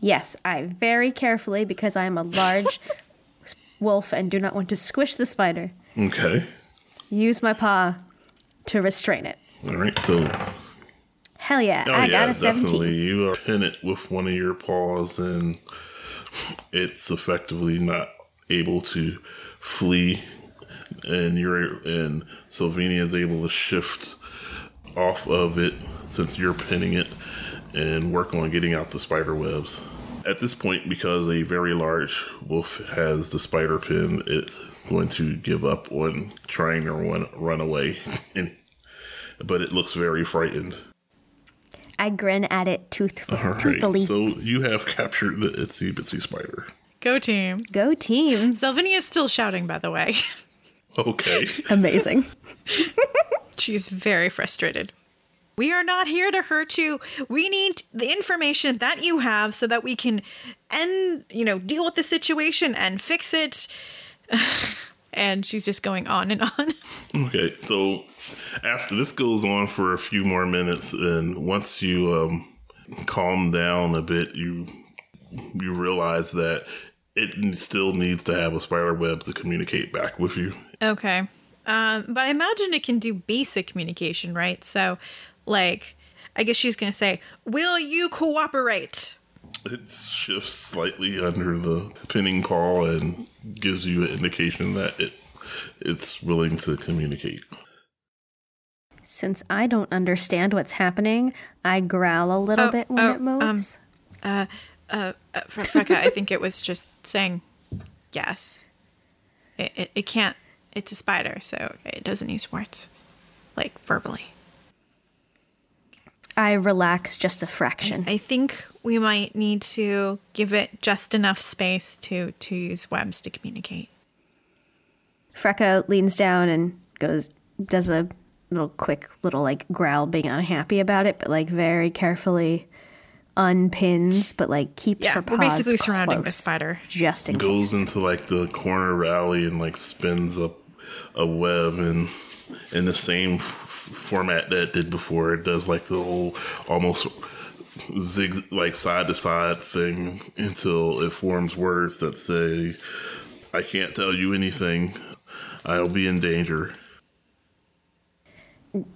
Yes, I very carefully because I am a large wolf and do not want to squish the spider. Okay. Use my paw to restrain it. All right. So Hell yeah, Oh I yeah, got a 17. definitely. You pin it with one of your paws, and it's effectively not able to flee. And you're and Salvinia is able to shift off of it since you're pinning it, and work on getting out the spider webs. At this point, because a very large wolf has the spider pin, it's going to give up on trying to run run away, and, but it looks very frightened. I grin at it tooth- All right. toothfully. So you have captured the itsy bitsy spider. Go team. Go team. Salvinia is still shouting, by the way. Okay. Amazing. She's very frustrated. We are not here to hurt you. We need the information that you have so that we can end, you know, deal with the situation and fix it. and she's just going on and on. okay. So after this goes on for a few more minutes, and once you um, calm down a bit, you you realize that it still needs to have a spider web to communicate back with you. Okay. Um, but I imagine it can do basic communication, right? So, like, I guess she's going to say, Will you cooperate? It shifts slightly under the pinning paw and gives you an indication that it it's willing to communicate. Since I don't understand what's happening, I growl a little Oh, bit when oh, it moves. Uh, uh, uh, for Freka, I think it was just saying yes. It, it, it can't, it's a spider, so it doesn't use words, like verbally. I relax just a fraction. I think we might need to give it just enough space to, to use webs to communicate. Freka leans down and goes, does a little quick little like growl, being unhappy about it, but like very carefully unpins, but like keeps Yeah, her we're paws basically surrounding the spider. just in goes case. into like the corner rally and like spins up a web and in the same f- format that it did before it does like the whole almost zig like side to side thing until it forms words that say i can't tell you anything i'll be in danger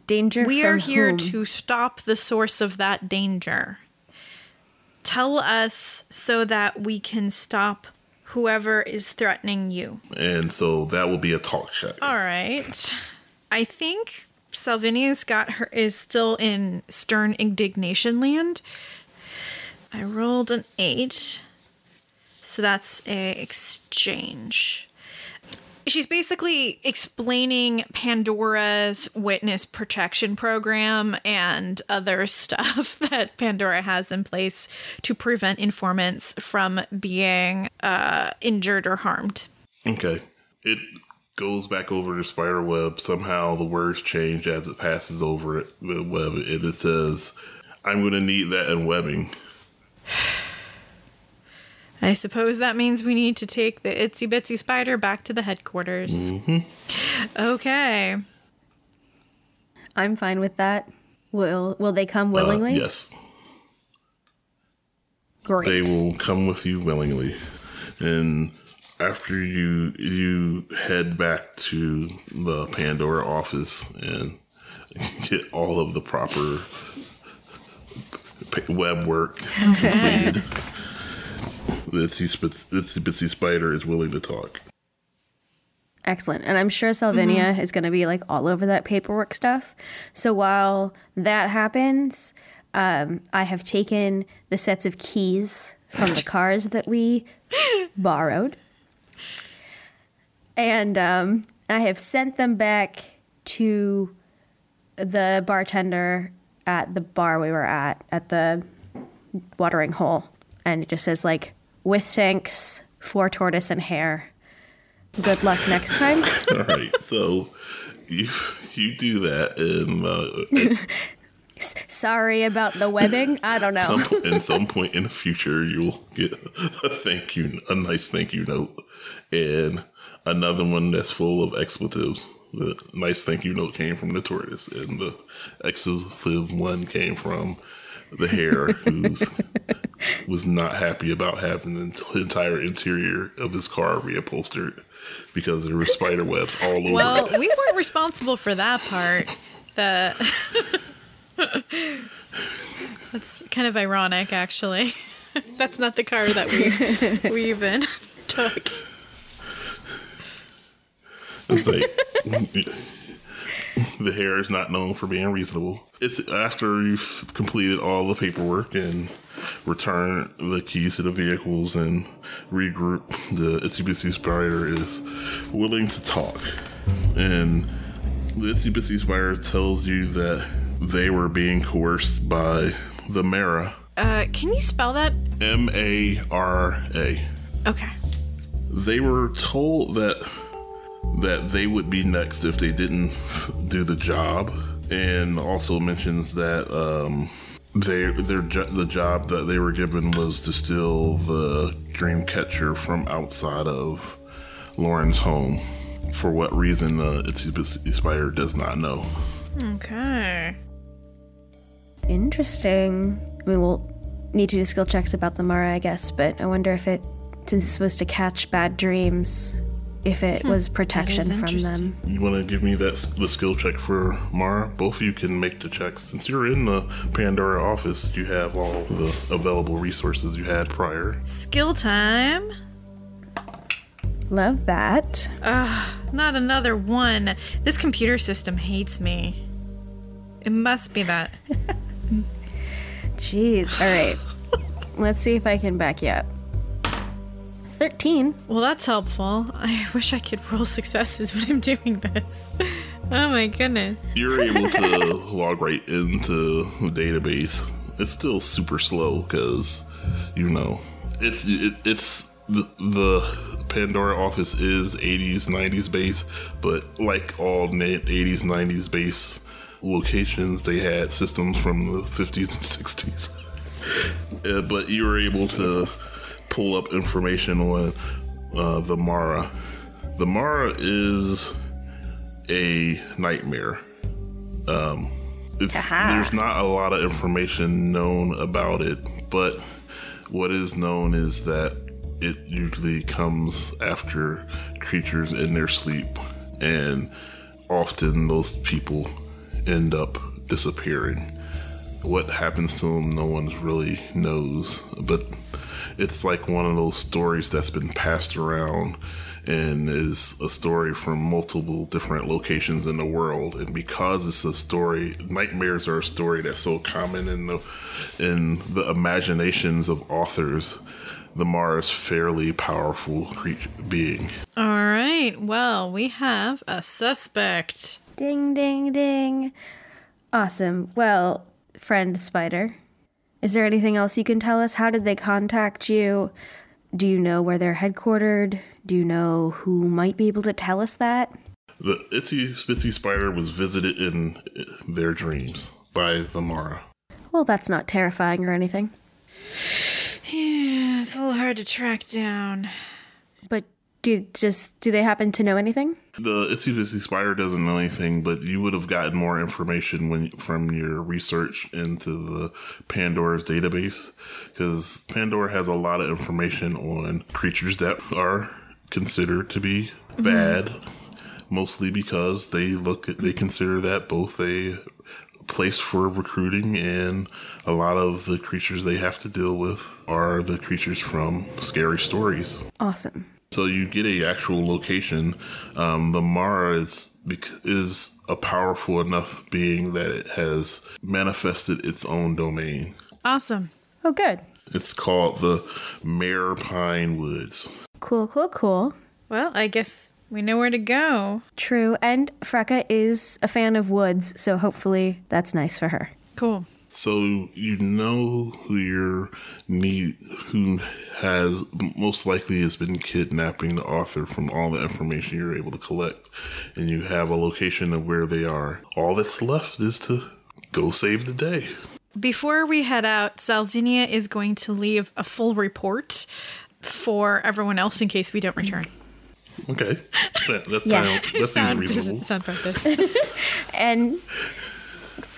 Danger. We are here whom? to stop the source of that danger. Tell us so that we can stop whoever is threatening you. and so that will be a talk check All right. I think Salvinia's got her is still in stern indignation land. I rolled an eight. So that's a exchange. She's basically explaining Pandora's witness protection program and other stuff that Pandora has in place to prevent informants from being uh, injured or harmed. Okay. It goes back over the spider web. Somehow the words change as it passes over it, the web, and it says, I'm going to need that in webbing. I suppose that means we need to take the itsy bitsy spider back to the headquarters. Okay. I'm fine with that. Will Will they come Uh, willingly? yes. Great. They will come with you willingly. And after you you head back to the Pandora office and get all of the proper web work completed, the itsy spits- itsy bitsy spider is willing to talk. Excellent. And I'm sure Salvinia is going to be like all over that paperwork stuff. So while that happens, um, I have taken the sets of keys from the cars that we borrowed. And um, I have sent them back to the bartender at the bar we were at at the watering hole, and it just says like, "With thanks for tortoise and hare. Good luck next time." All right, so you you do that, and uh, Sorry about the webbing. I don't know. some in some point in the future you'll get a thank you a nice thank you note and another one that's full of expletives the nice thank you note came from the tortoise and the expletive one came from the hare who was not happy about having the entire interior of his car reupholstered because there were spider webs all over Well, it we weren't responsible for that part. The That's kind of ironic, actually. That's not the car that we we even took. It's like the hare is not known for being reasonable. It's after you've completed all the paperwork and return the keys to the vehicles and regroup. The Itsy Bitsy Spider is willing to talk, and the Itsy Bitsy Spider tells you that they were being coerced by the Mara, Uh, can you spell that? M A R A. Okay. they were told that that they would be next if they didn't do the job and also mentions that um they their jo- the job that they were given was to steal the dream catcher from outside of Lauren's home for what reason uh, its spider does not know Okay. Interesting. I mean, we'll need to do skill checks about the Mara, I guess, but I wonder if it, since it's supposed to catch bad dreams, if it was protection from them. you want to give me that the skill check for Mara? Both of you can make the checks. Since you're in the Pandora office, you have all the available resources you had prior. Skill time. Love that. Ah, not another one. This computer system hates me. It must be that. Jeez. All right. Let's see if I can back you up. 13. Well, that's helpful. I wish I could roll successes when I'm doing this. Oh my goodness. You're able to log right into the database. It's still super slow because, you know, it's it, it's the, the Pandora office is 80s 90s base, but like all 80s 90s base locations, they had systems from the 50s and 60s. Uh, but you were able to pull up information on uh, the Mara. The Mara is a nightmare. Um, it's there's not a lot of information known about it, but what is known is that it usually comes after creatures in their sleep, and often those people end up disappearing. What happens to them, no one really knows, but it's like one of those stories that's been passed around and is a story from multiple different locations in the world and because it's a story nightmares are a story that's so common in the in the imaginations of authors the Mara is fairly powerful creature being All right. Well, we have a suspect. Ding, ding, ding. Awesome. Well, friend Spider, is there anything else you can tell us? How did they contact you? Do you know where they're headquartered? Do you know who might be able to tell us that? the itsy bitsy spider was visited in their dreams by the Mara Well, that's not terrifying or anything. Yeah, it's a little hard to track down. Do just do they happen to know anything? The Itsy Spider doesn't know anything, but you would have gotten more information when from your research into the Pandora's database, because Pandora has a lot of information on creatures that are considered to be mm-hmm. bad, mostly because they look at, they consider that both a place for recruiting and a lot of the creatures they have to deal with are the creatures from scary stories. Awesome. So you get a actual location. Um, the Mara is is a powerful enough being that it has manifested its own domain. Awesome. Oh, good. It's called the Mare Pine Woods. Cool, cool, cool. Well, I guess We know where to go. True, and Freka is a fan of woods, so hopefully that's nice for her. Cool. So you know who your need who has most likely has been kidnapping the author from all the information you're able to collect, and you have a location of where they are. All that's left is to go save the day. Before we head out, Salvinia is going to leave a full report for everyone else in case we don't return. Okay, that, that, Yeah. sound, that seems Sound, reasonable. sound practice. And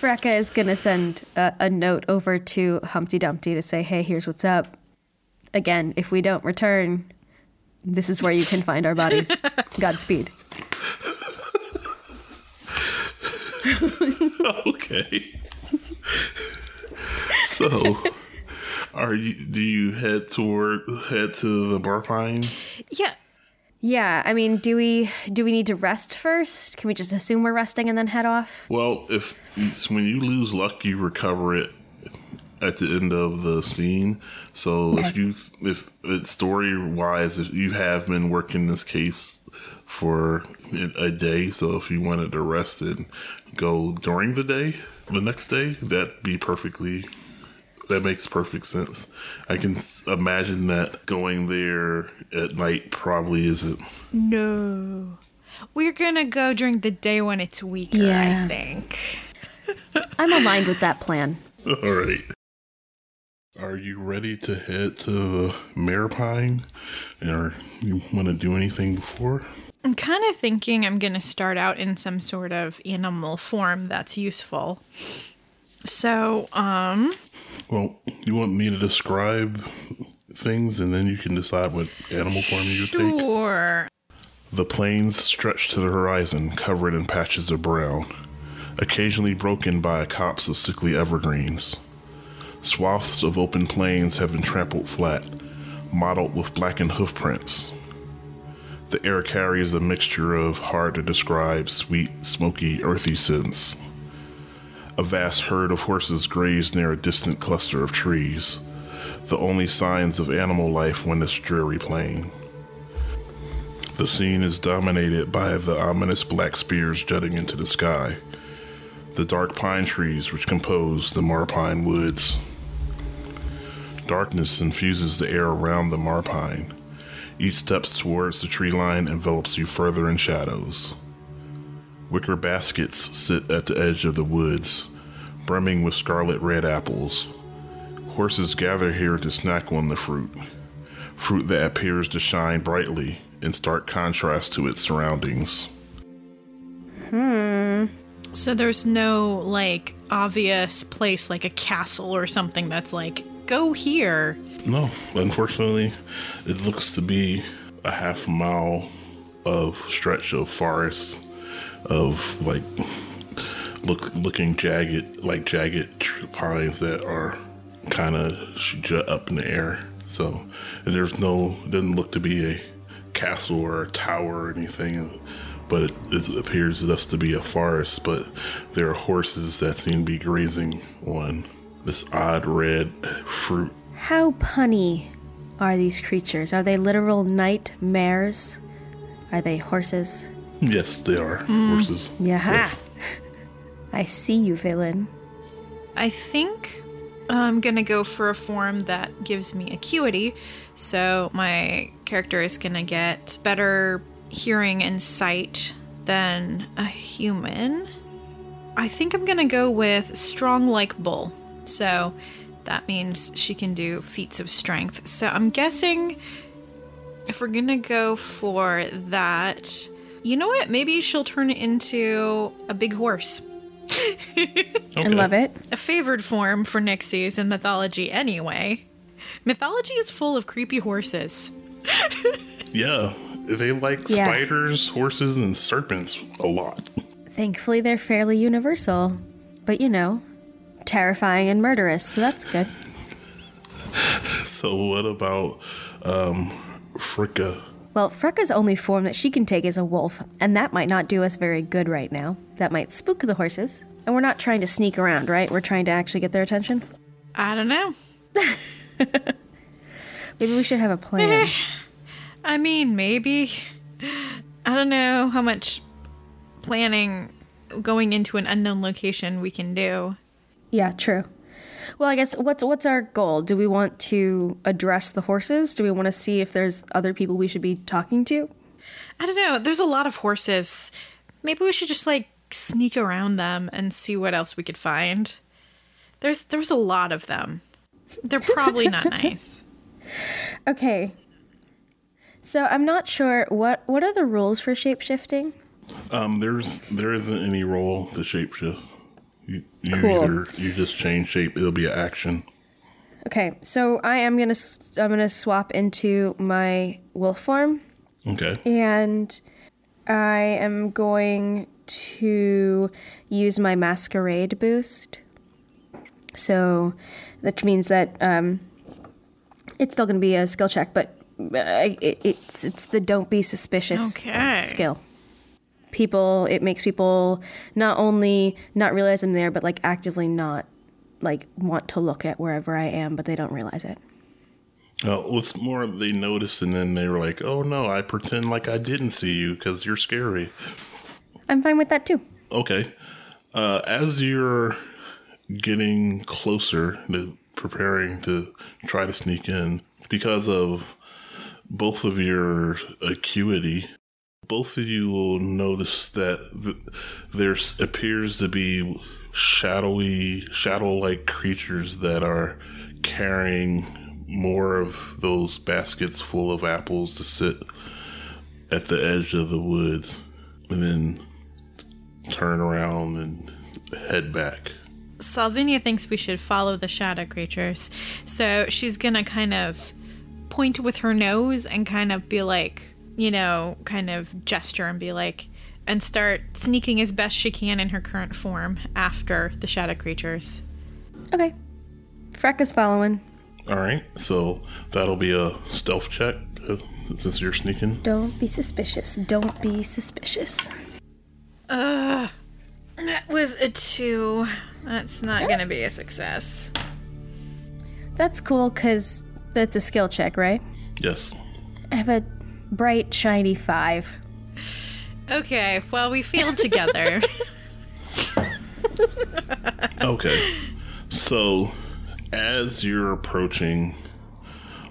Freka is going to send a, a note over to Humpty Dumpty to say, hey, here's what's up. Again, if we don't return, this is where you can find our bodies. Godspeed. okay. so, are you? Do you head toward head to the Barpine? yeah. Yeah, I mean, do we do we need to rest first? Can we just assume we're resting and then head off? Well, if when you lose luck, you recover it at the end of the scene. So if you if it's story wise, if you have been working this case for a day, so if you wanted to rest and go during the day, the next day, that'd be perfectly. That makes perfect sense. I can s- imagine that going there at night probably isn't. No. We're going to go during the day when it's weaker, Yeah. I think. I'm aligned with that plan. All right. Are you ready to head to Maripine? Or you want to do anything before? I'm kind of thinking I'm going to start out in some sort of animal form that's useful. So, um, Well, you want me to describe things and then you can decide what animal form you take? sure. The plains stretch to the horizon, covered in patches of brown, occasionally broken by a copse of sickly evergreens. Swaths of open plains have been trampled flat, mottled with blackened hoofprints. The air carries a mixture of hard to describe sweet, smoky, earthy scents. A vast herd of horses graze near a distant cluster of trees, the only signs of animal life on this dreary plain. The scene is dominated by the ominous black spears jutting into the sky, the dark pine trees which compose the Marpine woods. Darkness infuses the air around the Marpine. Each step towards the tree line envelops you further in shadows. Wicker baskets sit at the edge of the woods, brimming with scarlet red apples. Horses gather here to snack on the fruit, fruit that appears to shine brightly in stark contrast to its surroundings. Hmm. So there's no like obvious place like a castle or something that's like go here. No, unfortunately, it looks to be a half mile of stretch of forest of like look looking jagged like jagged pines that are kind of up in the air. So and there's no doesn't look to be a castle or a tower or anything. But it, it appears thus to be a forest. But there are horses that seem to be grazing on this odd red fruit How punny are these creatures? Are they literal nightmares? Are they horses? Yes, they are horses. Mm, yeah. Yes. I see you, villain. I think I'm gonna go for a form that gives me acuity. So my character is gonna get better hearing and sight than a human. I think I'm gonna go with strong like bull. So that means she can do feats of strength. So I'm guessing if we're gonna go for that, you know what? Maybe she'll turn into a big horse. I love it. a favored form for Nixies in mythology anyway. Mythology is full of creepy horses. Yeah, they like Yeah. spiders, horses, and serpents a lot. Thankfully, they're fairly universal. But you know, terrifying and murderous, so that's good. So what about um, Freka? Well, Freka's only form that she can take is a wolf, and that might not do us very good right now. That might spook the horses. And we're not trying to sneak around, right? We're trying to actually get their attention. I don't know. Maybe we should have a plan. Eh, I mean, maybe. I don't know how much planning going into an unknown location we can do. Yeah, true. Well, I guess what's what's our goal? Do we want to address the horses? Do we want to see if there's other people we should be talking to? I don't know. There's a lot of horses. Maybe we should just like sneak around them and see what else we could find. There's there's a lot of them. They're probably not nice. Okay. So I'm not sure what what are the rules for shapeshifting? Um, there's there isn't any role to shapeshift. You, you Cool. either you just change shape. It'll be an action. Okay, so I am gonna I'm gonna swap into my wolf form, Okay. and I am going to use my masquerade boost. So that means that um, it's still gonna be a skill check, but uh, it, it's it's the don't be suspicious Okay. skill. People, it makes people not only not realize I'm there, but like actively not like want to look at wherever I am, but they don't realize it. Uh, what's more, they noticed and then they were like, "Oh no, I pretend like I didn't see you because you're scary." I'm fine with that too. Okay. Uh, as you're getting closer to preparing to try to sneak in, because of both of your acuity, both of you will notice that th- there appears to be shadowy, shadow-like creatures that are carrying more of those baskets full of apples to sit at the edge of the woods, and then turn around and head back. Salvinia thinks we should follow the shadow creatures. So she's gonna kind of point with her nose and kind of be like, you know, kind of gesture and be like, and start sneaking as best she can in her current form after the shadow creatures. Okay. Freck is following. All right, so that'll be a stealth check uh, since you're sneaking. Don't be suspicious. Don't be suspicious. Uh, that was a two. That's not gonna be a success. That's cool because that's a skill check, right? Yes. I have a bright, shiny five. Okay, well, we failed together. Okay. So, as you're approaching,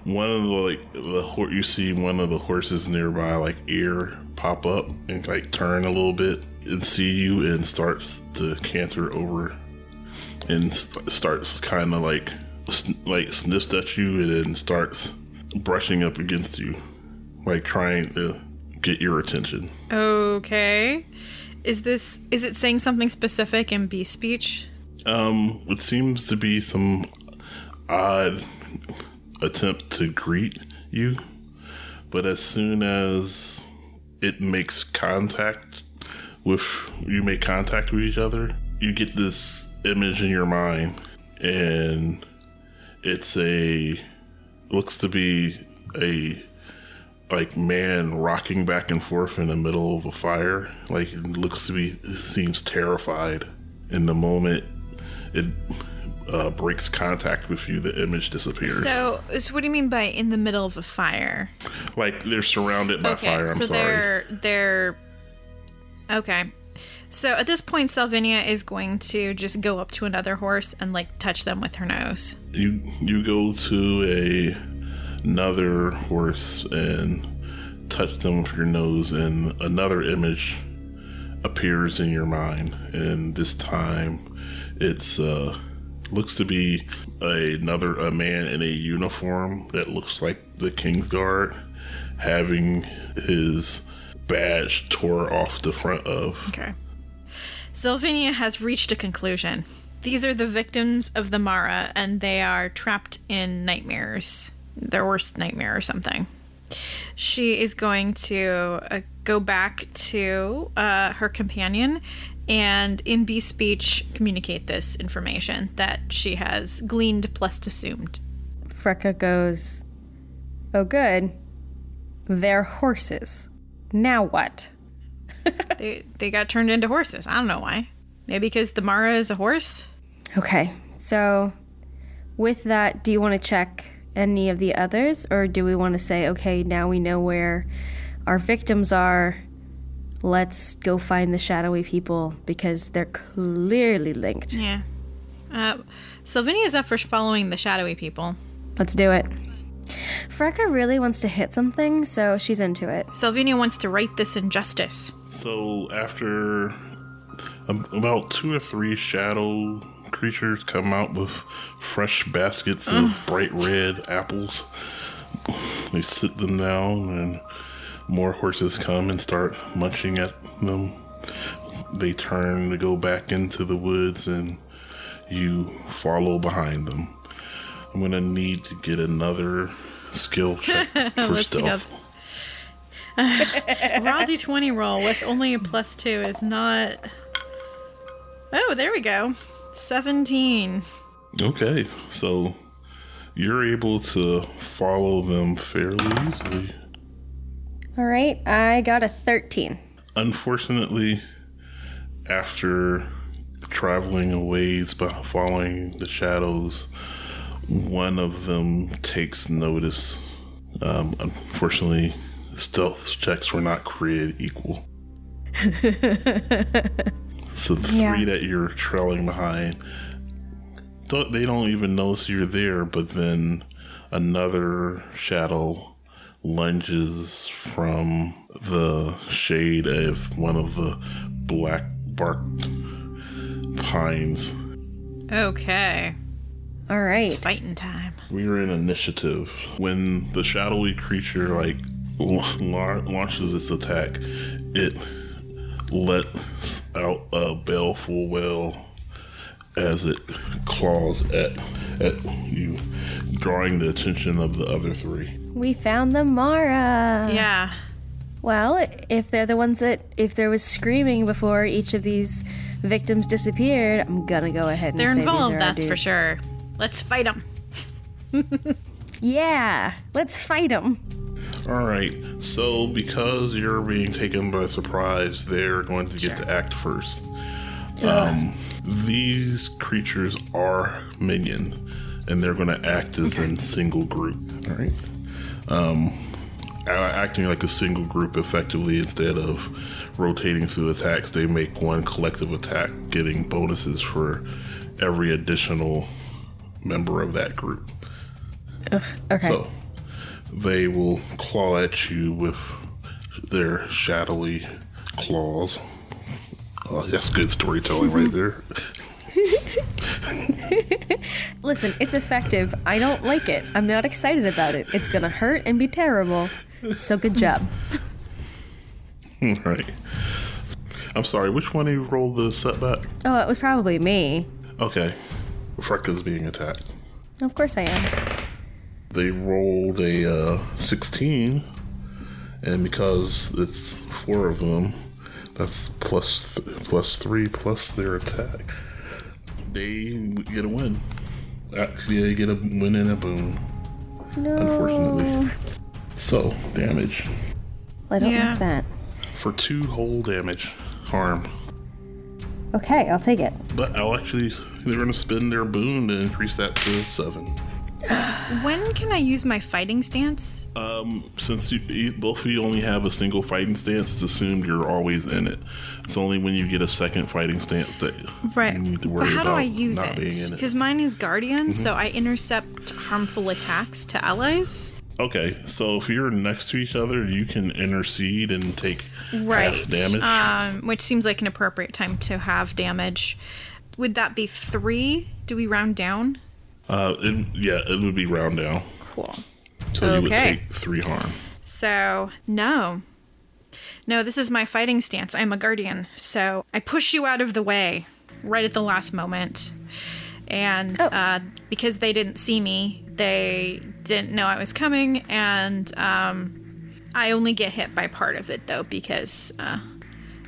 one of the like the hor- you see one of the horses nearby like ear pop up and like turn a little bit and see you and starts to canter over and st- starts kind of like sn- like sniffs at you and then starts brushing up against you, like trying to get your attention. okay. Is this is it saying something specific in bee speech? Um, it seems to be some odd attempt to greet you, but as soon as it makes contact with you make contact with each other, you get this image in your mind, and it's a looks to be a like man rocking back and forth in the middle of a fire. Like it looks to be seems terrified. In the moment it uh, breaks contact with you, the image disappears. So, so what do you mean by in the middle of a fire? like they're surrounded by okay, fire. I'm so sorry. they're they're okay. So at this point, Salvinia is going to just go up to another horse and like touch them with her nose. You you go to a another horse and touch them with your nose, and another image appears in your mind, and this time it's uh looks to be another a man in a uniform that looks like the King's Guard having his badge tore off the front of. Okay. Salvinia has reached a conclusion. These are the victims of the Mara, and they are trapped in nightmares. Their worst nightmare or something. She is going to uh, go back to uh, her companion and, in bee speech, communicate this information that she has gleaned plus assumed. Freka goes, Oh, good. They're horses. Now what? They they got turned into horses. I don't know why. Maybe because the Mara is a horse. Okay, so with that, do you want to check any of the others, or do we want to say, okay, now we know where our victims are, let's go find the shadowy people because they're clearly linked. Yeah. Uh, Salvinia's up for following the shadowy people. Let's do it. Freka really wants to hit something, so she's into it. Salvinia wants to right this injustice. So after um, about two or three shadow creatures come out with fresh baskets of bright red apples, they sit them down, and more horses come and start munching at them. They turn to go back into the woods, and you follow behind them. I'm gonna need to get another skill check for Let's see how- stealth. Raw d20 roll with only a plus two is not. Oh, there we go. 17. Okay, so you're able to follow them fairly easily. All right, I got a 13. Unfortunately, after traveling a ways by following the shadows, one of them takes notice. Um, unfortunately, stealth checks were not created equal. so the Yeah. three that you're trailing behind, don't, they don't even notice you're there, but then another shadow lunges from the shade of one of the black barked pines. Okay. All right. It's Fighting time. We are in initiative. When the shadowy creature like la- launches its attack, it lets out a baleful wail as it claws at at you, drawing the attention of the other three. We found the Mara. Yeah. Well, if they're the ones that, if there was screaming before each of these victims disappeared, I'm gonna go ahead and They're say these involved, are our that's for sure. Let's fight them. Yeah, let's fight them. All right. So because you're being taken by surprise, they're going to get to act first. Um, these creatures are minion, and they're going to act as in single group. All right. Um, acting like a single group effectively instead of rotating through attacks, they make one collective attack, getting bonuses for every additional member of that group. Okay. So they will claw at you with their shadowy claws. Oh, that's good storytelling right there. Listen, it's effective. I don't like it. I'm not excited about it. It's gonna hurt and be terrible. So good job. right. I'm sorry, which one of you rolled the setback? Oh, it was probably me. Okay. Freka's being attacked. Of course I am. They rolled a uh, 16, and because it's four of them, that's plus th- plus three plus their attack. They get a win. Actually, they get a win and a boon. No. Unfortunately. So damage I don't Yeah. like that. for two whole damage harm. Okay, I'll take it. But I'll actually they're gonna spend their boon to increase that to seven. When can I use my fighting stance? Um, since you, both of you only have a single fighting stance, it's assumed you're always in it. It's only when you get a second fighting stance that Right. you need to But worry how do about I use not being it? in it. Mm-hmm. Because mine is guardian, so I intercept harmful attacks to allies. Okay, so if you're next to each other, you can intercede and take Right. half damage. Um, which seems like an appropriate time to have damage. Would that be three? Do we round down? Uh, it, yeah, it would be round down, Cool. so you would Okay. take three harm. So, no. No, this is my fighting stance. I'm a guardian. So I push you out of the way right at the last moment. And Oh. uh, because they didn't see me, they didn't know I was coming. And um, I only get hit by part of it, though, because uh,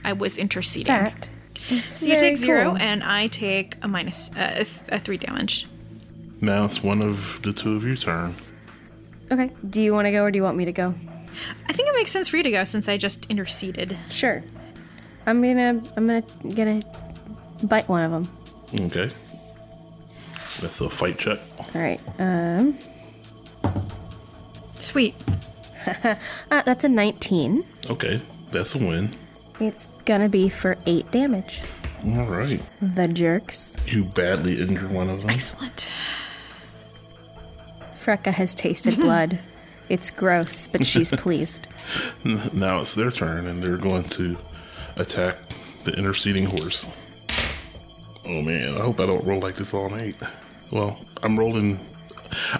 I was interceding. Fact. So you take zero, and I take a minus, uh, a, th- a three damage. Now it's one of the two of your turn. Okay. Do you want to go or do you want me to go? I think it makes sense for you to go since I just interceded. Sure. I'm gonna. I'm gonna gonna bite one of them. Okay, that's a fight check. All right. Um. Sweet. Uh, that's a 19. Okay, that's a win. It's gonna be for eight damage. All right. The jerks. You badly injure one of them. Excellent. Freka has tasted blood. It's gross, but she's pleased. Now it's their turn, and they're going to attack the interceding horse. Oh man, I hope I don't roll like this all night. Well, I'm rolling.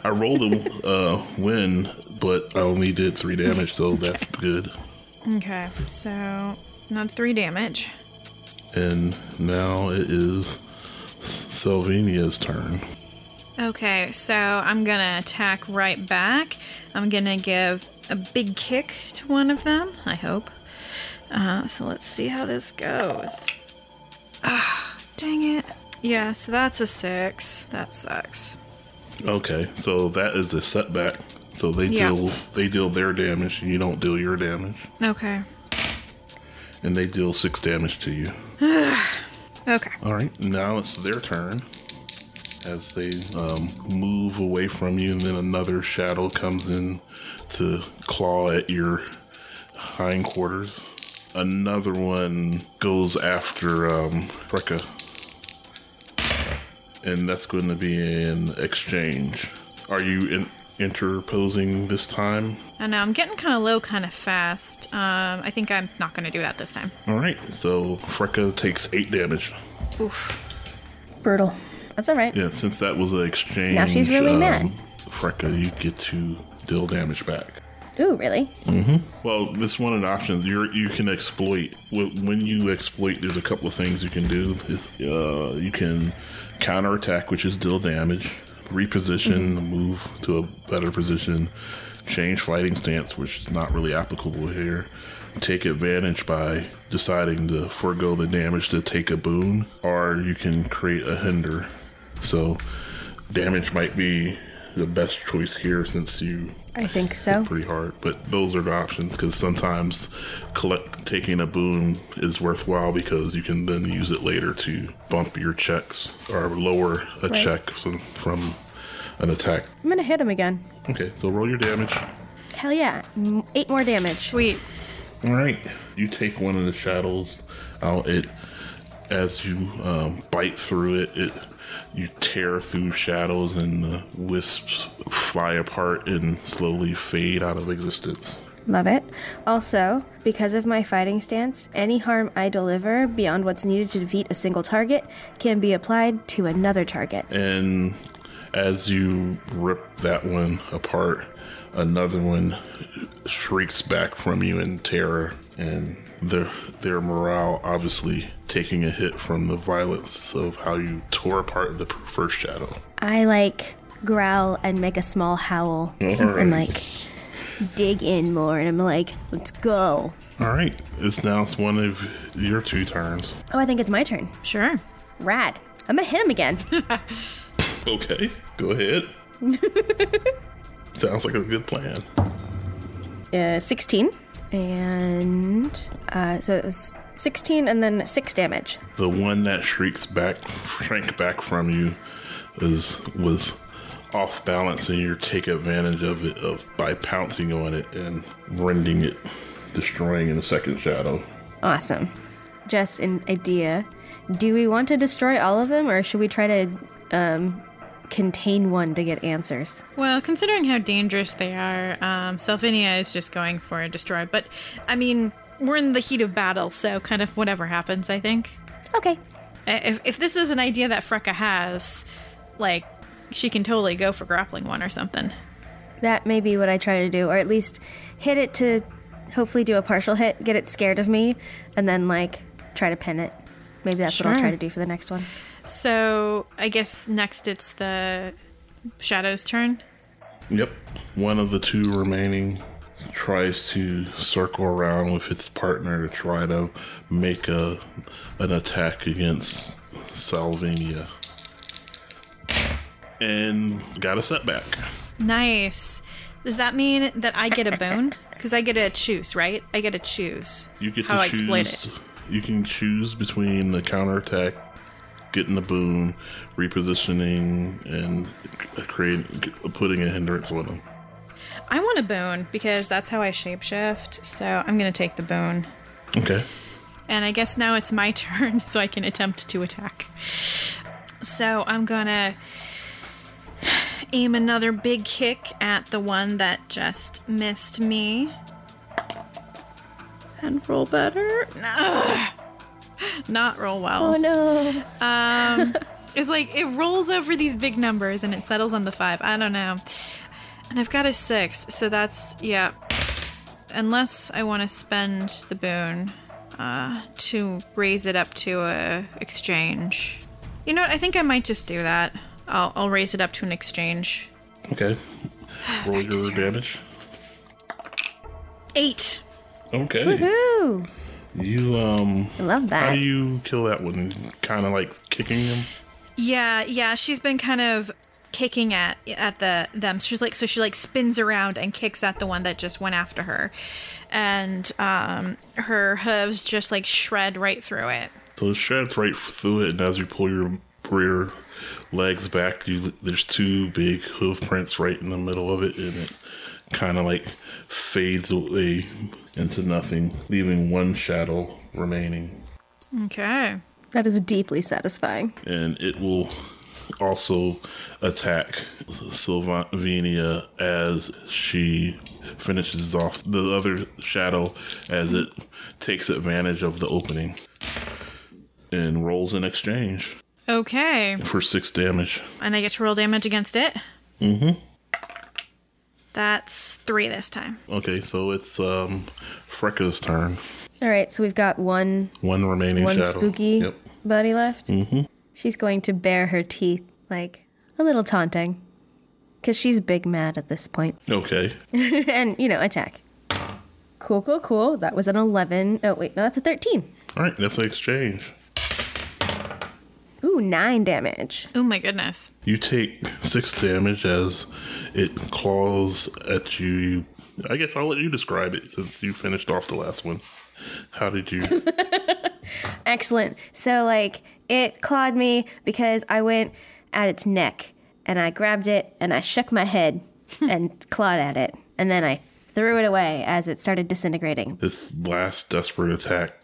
I rolled a uh, win, but I only did three damage, so that's good. Okay, so not three damage. And now it is Salvinia's turn. Okay, so I'm gonna attack right back. I'm gonna give a big kick to one of them, I hope. Uh, so let's see how this goes. Ah, dang it. Yeah, so that's a six. That sucks. Okay, so that is a setback. So they Yeah. deal they deal their damage, and you don't deal your damage, Okay. and they deal six damage to you. Okay. All right, now it's their turn as they um, move away from you, and then another shadow comes in to claw at your hindquarters. Another one goes after um, Freka, and that's going to be an exchange. Are you in- interposing this time? I know I'm getting kind of low, kind of fast. Um, I think I'm not gonna do that this time. All right, so Freka takes eight damage. Oof. Brutal. That's all right. Yeah, since that was an exchange. Now she's really um, mad. Freka, you get to deal damage back. Ooh, really? Well, this one an option. you you can exploit. When you exploit, there's a couple of things you can do. Uh, you can counterattack, which is deal damage, reposition, move to a better position, change fighting stance, which is not really applicable here. Take advantage by deciding to forego the damage to take a boon, or you can create a hinder. So, damage might be the best choice here since you I think so. pretty hard. But those are the options because sometimes collect taking a boon is worthwhile because you can then use it later to bump your checks or lower a Right. check from, from an attack. I'm gonna hit him again. Okay, so roll your damage. Hell yeah. Eight more damage. Sweet. All right, you take one of the shadows out. It as you um, bite through it, it you tear through shadows and the wisps fly apart and slowly fade out of existence. Love it. Also, because of my fighting stance, any harm I deliver beyond what's needed to defeat a single target can be applied to another target. And as you rip that one apart, another one shrieks back from you in terror, and their their morale obviously taking a hit from the violence of how you tore apart the first shadow. I like growl and make a small howl Alright. and like dig in more and I'm like, let's go. All right, it's now it's one of your two turns. Oh, I think it's my turn. Sure. Rad. I'm gonna hit him again. Okay, go ahead. Sounds like a good plan. uh, 16. And uh, so it was 16 and then 6 damage. The one that shrieks back, shrank back from you, is was off balance, and you take advantage of it of by pouncing on it and rending it, destroying in a second shadow. Awesome. Just an idea. Do we want to destroy all of them or should we try to um, contain one to get answers? Well, considering how dangerous they are, um, Salvinia is just going for a destroy. But, I mean, we're in the heat of battle, so kind of whatever happens, I think. Okay. If, if this is an idea that Freka has, like, she can totally go for grappling one or something. That may be what I try to do, or at least hit it to hopefully do a partial hit, get it scared of me, and then like try to pin it. Maybe that's what I'll try to do for the next one. So, I guess next it's the Shadow's turn. Yep. One of the two remaining tries to circle around with its partner to try to make a an attack against Salvinia. And got a setback. Nice. Does that mean that I get a bone? Because I get to choose, right? I get to choose You get how to I choose. exploit it. You can choose between the counterattack, getting the boon, repositioning, and c- create putting a hindrance on them. I want a boon because that's how I shapeshift. So I'm gonna take the boon. Okay. And I guess now it's my turn, so I can attempt to attack. So I'm gonna aim another big kick at the one that just missed me. And roll better. Ugh. Not roll well. Oh no. Um, it's like it rolls over these big numbers and it settles on the five. I don't know. And I've got a six, so that's yeah. Unless I want to spend the boon uh, to raise it up to a exchange. You know what? I think I might just do that. I'll, I'll raise it up to an exchange. Okay. Roll your damage. Eight. Okay. Woo! You um. I love that. How do you kill that one? Kind of like kicking him. Yeah, yeah, she's been kind of kicking at at the them. She's like so she like spins around and kicks at the one that just went after her. And um her hooves just like shred right through it. So it shreds right through it, and as you pull your rear legs back, you there's two big hoof prints right in the middle of it, and it kind of like fades away into nothing, leaving one shadow remaining. Okay. That is deeply satisfying. and it will also attack Salvinia as she finishes off the other shadow as it takes advantage of the opening and rolls in exchange Okay. for six damage. And I get to roll damage against it. Mm-hmm. That's three this time. Okay, so it's um Freka's turn. All right, so we've got one One remaining one shadow. spooky Yep. buddy left. Mm-hmm. She's going to bare her teeth, like a little taunting, because she's big mad at this point, Okay. and you know, attack. Cool, cool, cool. That was an eleven. Oh wait, no, that's a thirteen. All right, that's an exchange. Ooh, nine damage. Oh my goodness. You take six damage as it claws at you. I guess I'll let you describe it since you finished off the last one. How did you? Excellent. So like it clawed me because I went at its neck and I grabbed it and I shook my head and clawed at it and then I threw it away as it started disintegrating. this last desperate attack,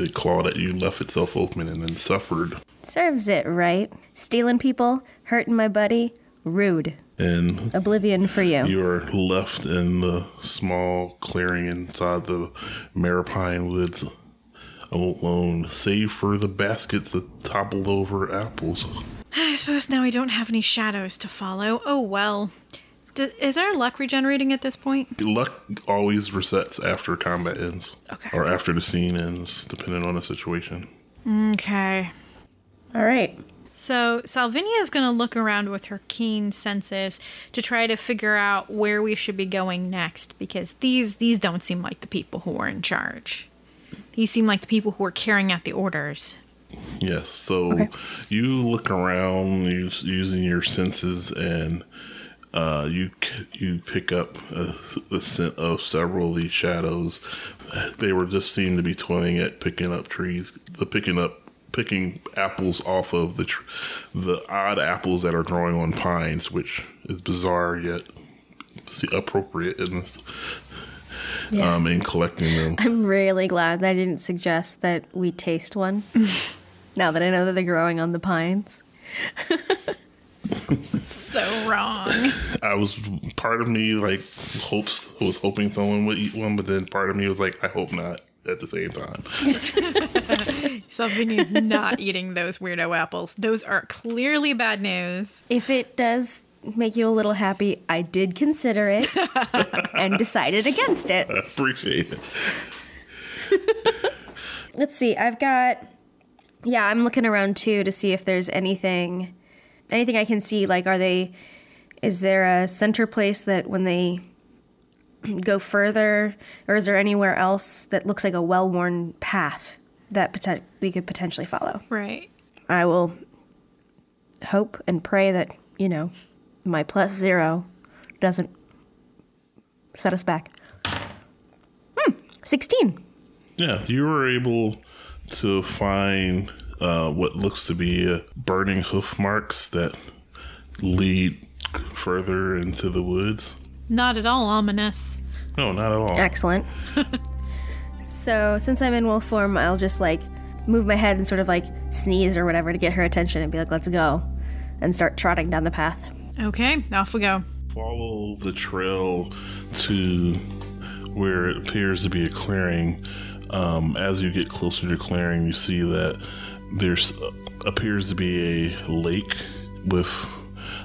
it clawed at you, left itself open, and then suffered. Serves it right. Stealing people, hurting my buddy, rude. And Oblivion for you. you are left in the small clearing inside the Maripine Woods alone, save for the baskets that toppled over apples. I suppose now we don't have any shadows to follow. Oh well. D- is our luck regenerating at this point? Luck always resets after combat ends. Okay. Or after the scene ends, depending on the situation. Okay. All right. So Salvinia is going to look around with her keen senses to try to figure out where we should be going next because these these don't seem like the people who are in charge. These seem like the people who are carrying out the orders. Yes. So you look around use, using your senses, and uh, you you pick up a, a scent of several of these shadows. They were just seem to be toying at picking up trees, the picking up picking apples off of the tr- the odd apples that are growing on pines, which is bizarre yet see, appropriate in this. Um, in collecting them. I'm really glad that I didn't suggest that we taste one. now that I know that they're growing on the pines. So wrong. I was part of me like hopes was hoping someone would eat one, but then part of me was like, I hope not at the same time. Something is not eating those weirdo apples. Those are clearly bad news. If it does make you a little happy, I did consider it and decided against it. I appreciate it. Let's see. I've got Yeah, I'm looking around too to see if there's anything anything I can see like are they is there a center place that when they go further or is there anywhere else that looks like a well-worn path that poten- we could potentially follow? Right. I will hope and pray that, you know, my plus 0 doesn't set us back. Hmm, 16. Yeah, you were able to find uh, what looks to be uh, burning hoof marks that lead further into the woods. Not at all ominous. No, not at all. Excellent. So since I'm in wolf form, I'll just like move my head and sort of like sneeze or whatever to get her attention and be like, let's go. And start trotting down the path. Okay, off we go. Follow the trail to where it appears to be a clearing. Um, as you get closer to clearing, you see that there's uh, appears to be a lake with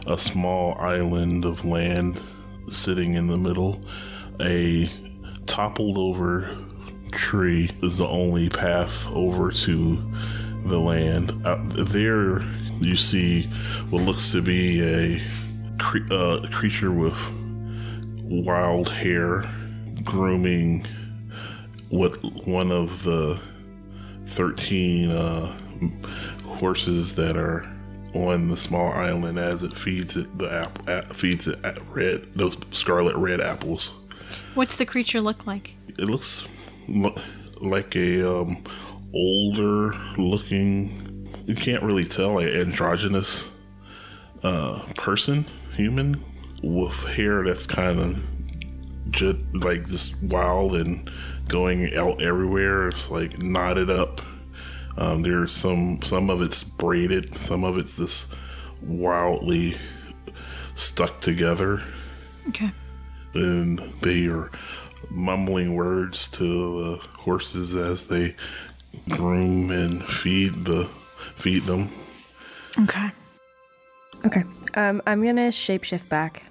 a small island of land sitting in the middle. A toppled over tree is the only path over to the land. Out there, you see what looks to be a cre- uh, creature with wild hair grooming what one of the 13 uh, horses that are on the small island as it feeds it the app, a- feeds it at red those scarlet red apples. What's the creature look like? it looks lo- like a um, older looking you can't really tell an androgynous uh, person human with hair that's kind of just like just wild and going out everywhere. It's like knotted up um, there's some some of it's braided some of it's just wildly stuck together Okay. and they are mumbling words to the horses as they groom and feed the feed them. Okay. Okay. Um, I'm gonna shapeshift back.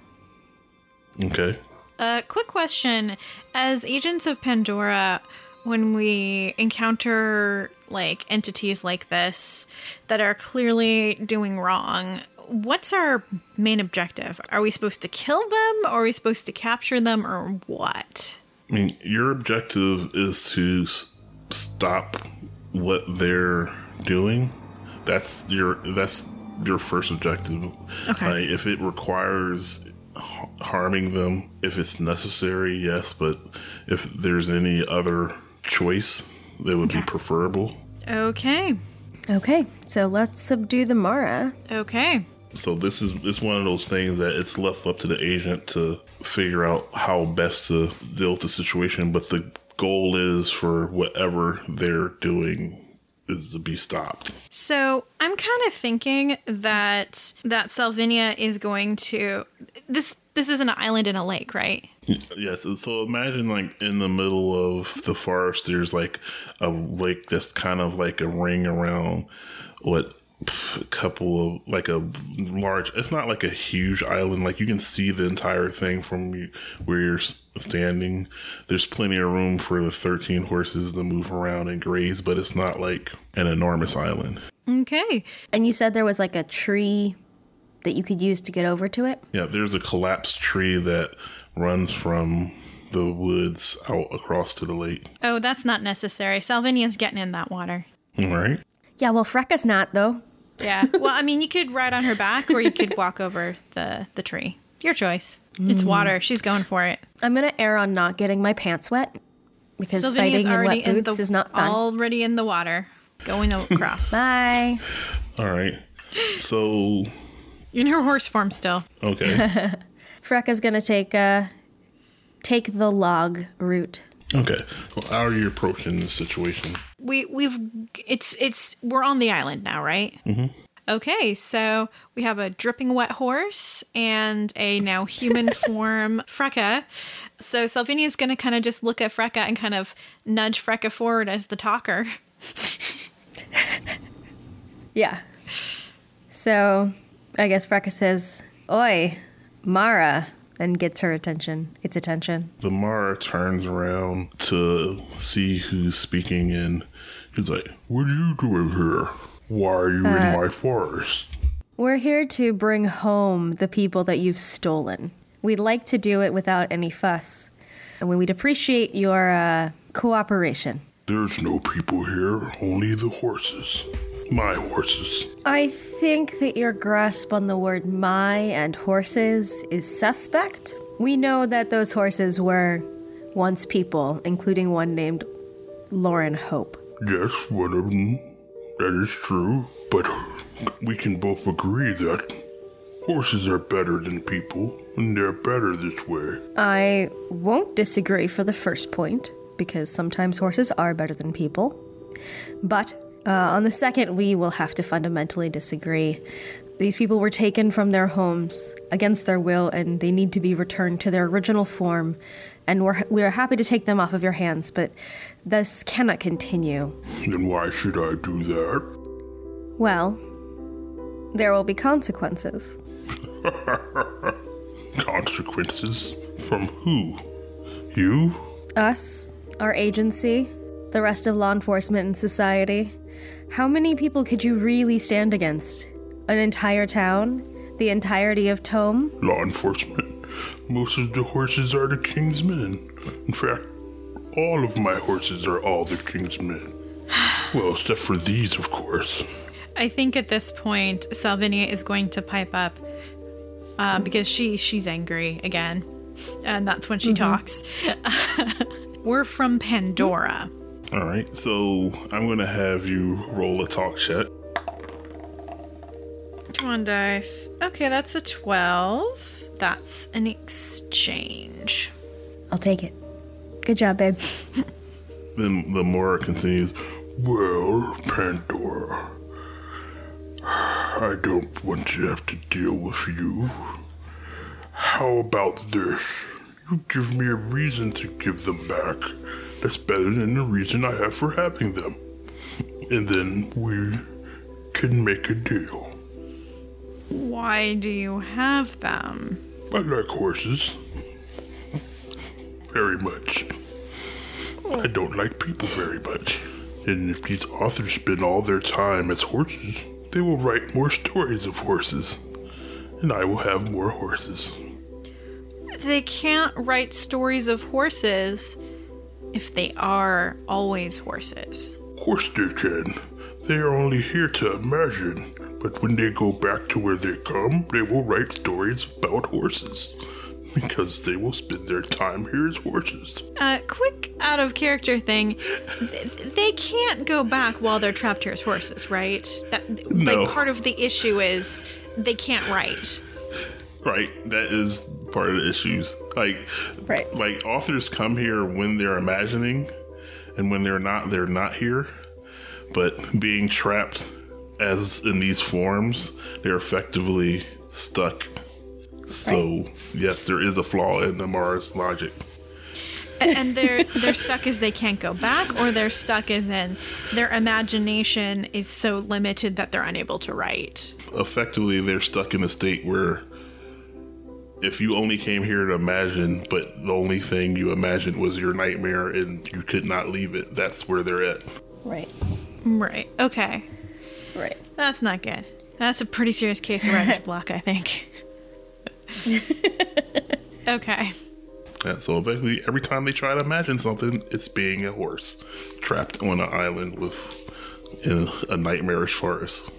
Okay. Uh, quick question. As agents of Pandora, when we encounter like entities like this that are clearly doing wrong, what's our main objective? Are we supposed to kill them or are we supposed to capture them or what? I mean, your objective is to stop what they're doing. That's your that's your first objective. Okay. Like, if it requires h- harming them, if it's necessary, yes. But if there's any other choice, that would be preferable. Okay. Okay, so let's subdue the Mara. Okay. So this is it's one of those things that it's left up to the agent to figure out how best to deal with the situation. But the goal is for whatever they're doing is to be stopped. So I'm kind of thinking that that Salvinia is going to this this is an island in a lake, right? Yes. So imagine like in the middle of the forest, there's like a lake that's kind of like a ring around what a couple of like a large. It's not like a huge island. Like you can see the entire thing from where you're standing. There's plenty of room for the 13 horses to move around and graze, but it's not like an enormous island. Okay. And you said there was like a tree that you could use to get over to it? Yeah, there's a collapsed tree that runs from the woods out across to the lake. Oh, that's not necessary. Salvinia's getting in that water. All right. Yeah, well, Freka's not, though. Yeah. Well, I mean, you could ride on her back or you could walk over the the tree. Your choice. It's mm. water. She's going for it. I'm gonna err on not getting my pants wet because Salvinia's fighting in already wet in boots the is not fun. already in the water, going across. Bye. All right. So, in her horse form still. okay. Freka's gonna take uh take the log route. Okay. Well, how are you approaching this situation? We we've it's it's we're on the island now, right? Mm-hmm. Okay, so we have a dripping wet horse and a now human form Freka. So Salvinia's gonna kind of just look at Freka and kind of nudge Freka forward as the talker. Yeah. So I guess Freka says, Oi, Mara, and gets her attention. Its attention. The Mara turns around to see who's speaking, and he's like, What are you doing here? Why are you in my forest? We're here to bring home the people that you've stolen. We'd like to do it without any fuss. And we'd appreciate your uh, cooperation. There's no people here, only the horses. My horses. I think that your grasp on the word my and horses is suspect. We know that those horses were once people, including one named Lauren Hope. Yes, one of them. That is true. But we can both agree that horses are better than people, and they're better this way. I won't disagree for the first point. because sometimes horses are better than people. But uh, on the second, we will have to fundamentally disagree. These people were taken from their homes against their will, and they need to be returned to their original form. And we're, we are happy to take them off of your hands, but this cannot continue. Then why should I do that? Well, there will be consequences. Consequences? From who? You? Us, our agency, the rest of law enforcement and society. How many people could you really stand against? An entire town? The entirety of Tome? Law enforcement. Most of the horses are the king's men. In fact, all of my horses are all the king's men. Well, except for these, of course. I think at this point, Salvinia is going to pipe up uh, because she she's angry again, and that's when she talks. We're from Pandora. All right, so I'm going to have you roll a talk check. Come on, dice. Okay, that's a twelve. That's an exchange. I'll take it. Good job, babe. Then the Mara continues, Well, Pandora, I don't want to have to deal with you. How about this? You give me a reason to give them back. That's better than the reason I have for having them. And then we can make a deal. Why do you have them? I like horses. Very much. I don't like people very much. And if these authors spend all their time as horses, they will write more stories of horses. And I will have more horses. They can't write stories of horses if they are always horses. Of course they can. They are only here to imagine. But when they go back to where they come, they will write stories about horses. Because they will spend their time here as horses. Uh, quick out of character thing. They can't go back while they're trapped here as horses, right? That No. like part of the issue is they can't write. Right, that is part of the issues. Like, Right. like authors come here when they're imagining, and when they're not, they're not here. But being trapped as in these forms, they're effectively stuck. So yes, there is a flaw in the Mara's logic. and they're they're stuck as they can't go back or they're stuck as in their imagination is so limited that they're unable to write Effectively, they're stuck in a state where if you only came here to imagine, but the only thing you imagined was your nightmare and you could not leave it, that's where they're at. Right. right okay Right. that's not good that's a pretty serious case of writer's block i think okay Yeah, so effectively, every time they try to imagine something, it's being a horse trapped on an island with in a nightmarish forest.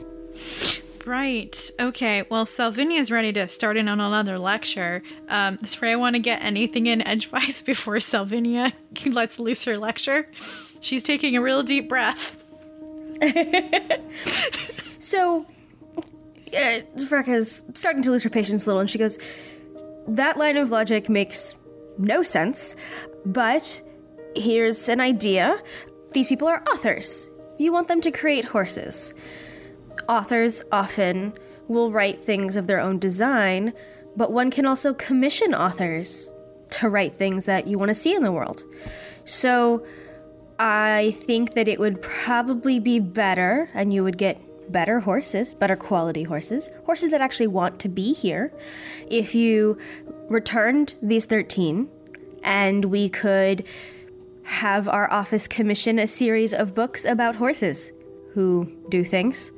Right. Okay. Well, Salvinia's ready to start in on another lecture. Um, does Freya want to get anything in edgewise before Salvinia lets loose her lecture? She's taking a real deep breath. So, uh, Freka's starting to lose her patience a little, and she goes, That line of logic makes no sense, but here's an idea. These people are authors. You want them to create horses. Authors often will write things of their own design, but one can also commission authors to write things that you want to see in the world. So, I think that it would probably be better, and you would get better horses, better quality horses, horses that actually want to be here, if you returned these 13 and we could have our office commission a series of books about horses who do things,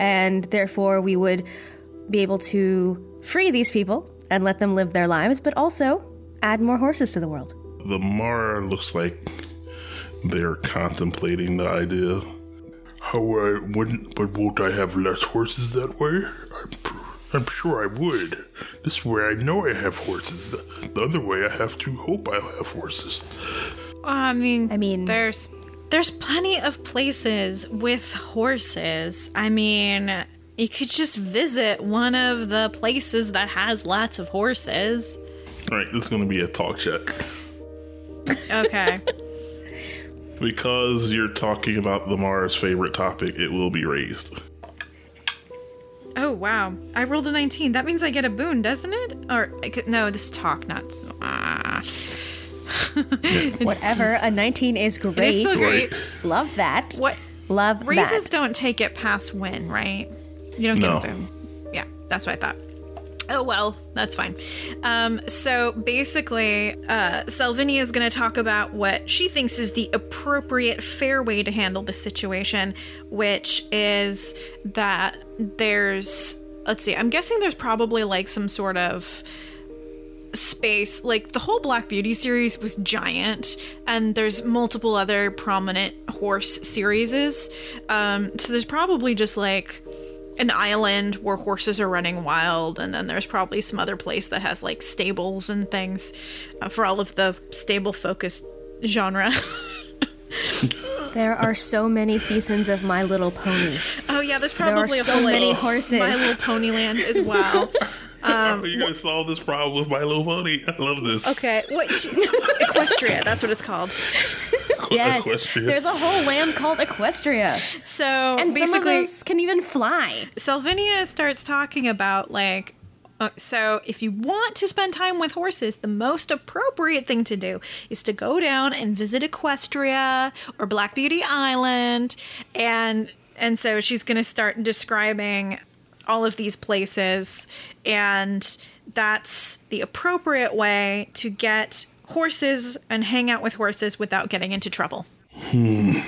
and therefore we would be able to free these people and let them live their lives, but also add more horses to the world. The Mara looks like they're contemplating the idea. How I wouldn't, but won't I have less horses that way? I'm, I'm sure I would. This way I know I have horses. The, the other way I have to hope I'll have horses. I mean, I mean- there's there's plenty of places with horses. I mean, you could just visit one of the places that has lots of horses. All right, this is going to be a talk check. Okay. Because you're talking about Lamar's favorite topic, it will be raised. Oh wow! I rolled a 19. That means I get a boon, doesn't it? Or no, this talk, not. s- Whatever. A 19 is It is great. still great. Great. Love that. What Love raises that. don't take it past win, right? You don't No. get a boon. Yeah, that's what I thought. Oh well, that's fine. Um, so basically, uh, Salvinia is going to talk about what she thinks is the appropriate, fair way to handle the situation, which is that there's, let's see, I'm guessing there's probably like some sort of space like the whole black beauty series was giant and there's multiple other prominent horse series um so there's probably just like an island where horses are running wild and then there's probably some other place that has like stables and things uh, for all of the stable focused genre There are so many seasons of My Little Pony. oh yeah there's There are probably a so whole like, many horses. my little ponyland as well How are you going to solve this problem with My Little Pony? I love this. okay what equestria that's what it's called Yes. Equestria. There's a whole land called Equestria. so And some of basically those can even fly. Salvinia starts talking about like uh, so if you want to spend time with horses, the most appropriate thing to do is to go down and visit Equestria or Black Beauty Island and and so she's going to start describing all of these places and that's the appropriate way to get horses and hang out with horses without getting into trouble. And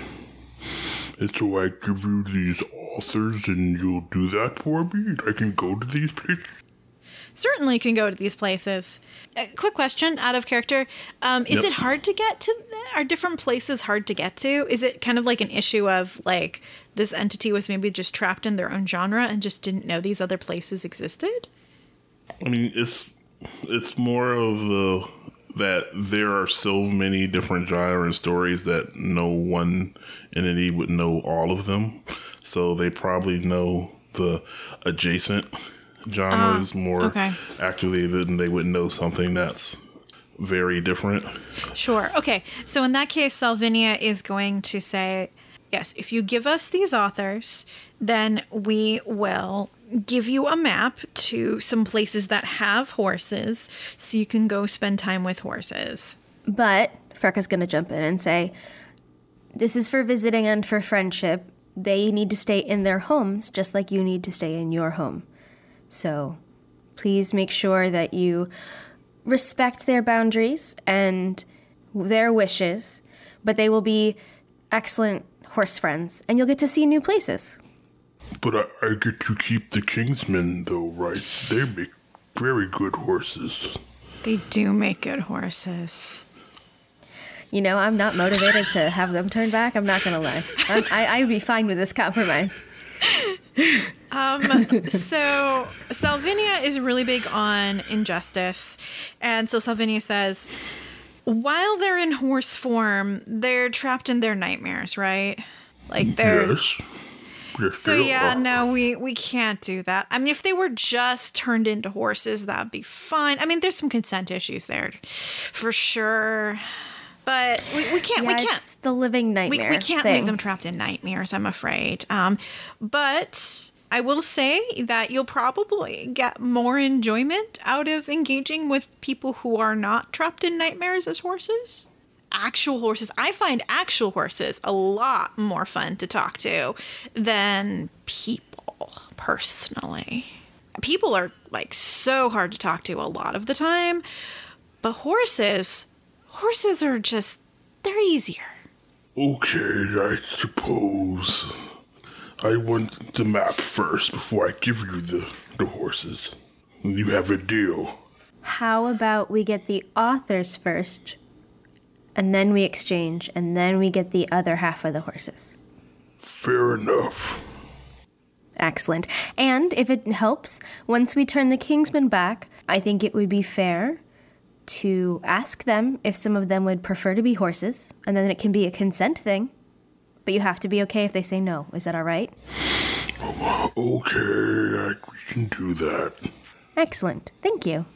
so I give you these authors and you'll do that for me? I can go to these places? certainly can go to these places. A quick question out of character. Um, is Yep. it hard to get to? Are different places hard to get to? Is it kind of like an issue of like this entity was maybe just trapped in their own genre and just didn't know these other places existed? I mean, it's it's more of the that there are so many different genre and stories that no one entity would know all of them. So they probably know the adjacent genres ah, more okay. actively than they would know something that's very different. Sure. Okay. So in that case, Salvinia is going to say, yes, if you give us these authors, then we will give you a map to some places that have horses so you can go spend time with horses. But Freka's going to jump in and say, This is for visiting and for friendship. They need to stay in their homes just like you need to stay in your home. So please make sure that you respect their boundaries and their wishes, but they will be excellent horse friends and you'll get to see new places. But I, I get to keep the Kingsmen, though, right? They make very good horses. They do make good horses. You know, I'm not motivated to have them turn back. I'm not going to lie. I'm, I, I would be fine with this compromise. Um, so Salvinia is really big on injustice. And so Salvinia says, while they're in horse form, they're trapped in their nightmares, right? Like they're Yes. Yes, So they yeah, are. no, we we can't do that. I mean, if they were just turned into horses, that'd be fine. I mean, there's some consent issues there, for sure. But we, we can't we can't It's the living we, nightmare. we can't thing. leave them trapped in nightmares. I'm afraid. Um, but I will say that you'll probably get more enjoyment out of engaging with people who are not trapped in nightmares as horses actual horses. I find actual horses a lot more fun to talk to than people, personally. People are like so hard to talk to a lot of the time, but horses, horses are just, they're easier. Okay, I suppose. I want the map first before I give you the, the horses. You have a deal. How about we get the authors first, and then we exchange, and then we get the other half of the horses? Fair enough. Excellent. And if it helps, once we turn the Kingsmen back, I think it would be fair to ask them if some of them would prefer to be horses, and then it can be a consent thing. But you have to be okay if they say no. Is that all right? Okay, I, we can do that. Excellent. Thank you.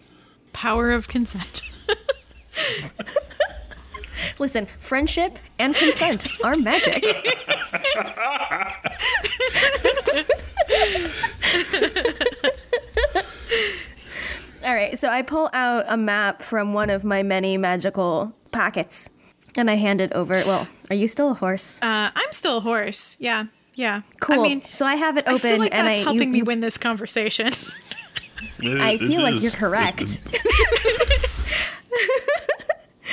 Power of consent. Listen, friendship and consent are magic. All right, so I pull out a map from one of my many magical pockets and I hand it over. Well, are you still a horse? Uh, I'm still a horse. Yeah, yeah. Cool. I mean, so I have it I open feel like and that's I helping you, me win this conversation. It- I feel like is. you're correct.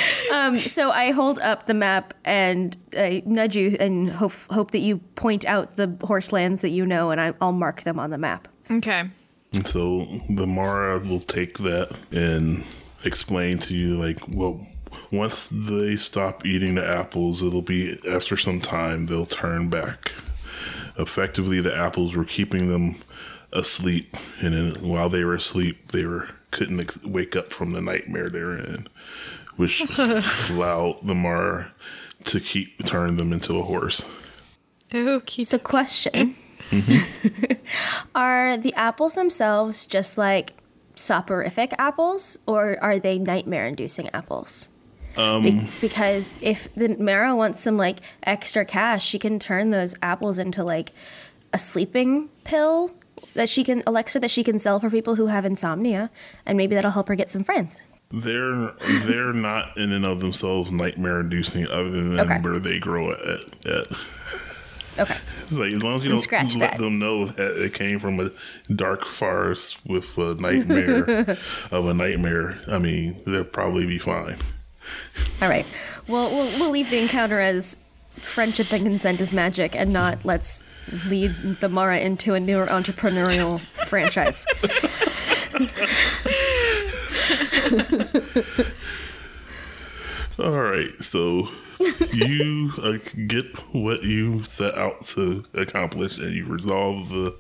um, so I hold up the map and I nudge you and hope hope that you point out the horse lands that you know, and I, I'll mark them on the map. okay. And so the Mara will take that and explain to you, like, well, once they stop eating the apples, it'll be after some time they'll turn back. Effectively, the apples were keeping them asleep, and then while they were asleep, they were couldn't ex- wake up from the nightmare they were in, which allowed the Mara to keep turn them into a horse. Okay. So, question: mm-hmm. Are the apples themselves just like soporific apples, or are they nightmare-inducing apples? Um, be- because if the Mara wants some like extra cash, she can turn those apples into like a sleeping pill that she can Alexa that she can sell for people who have insomnia, and maybe that'll help her get some friends. They're they're not in and of themselves nightmare inducing, other than Okay. where they grow at. at. Okay. It's like as long as you don't let that. them know that it came from a dark forest with a nightmare of a nightmare, I mean they'll probably be fine. All right. Well, we'll we'll leave the encounter as friendship and consent is magic, and not let's lead the Mara into a newer entrepreneurial franchise. All right, so you uh, get what you set out to accomplish, and you resolve the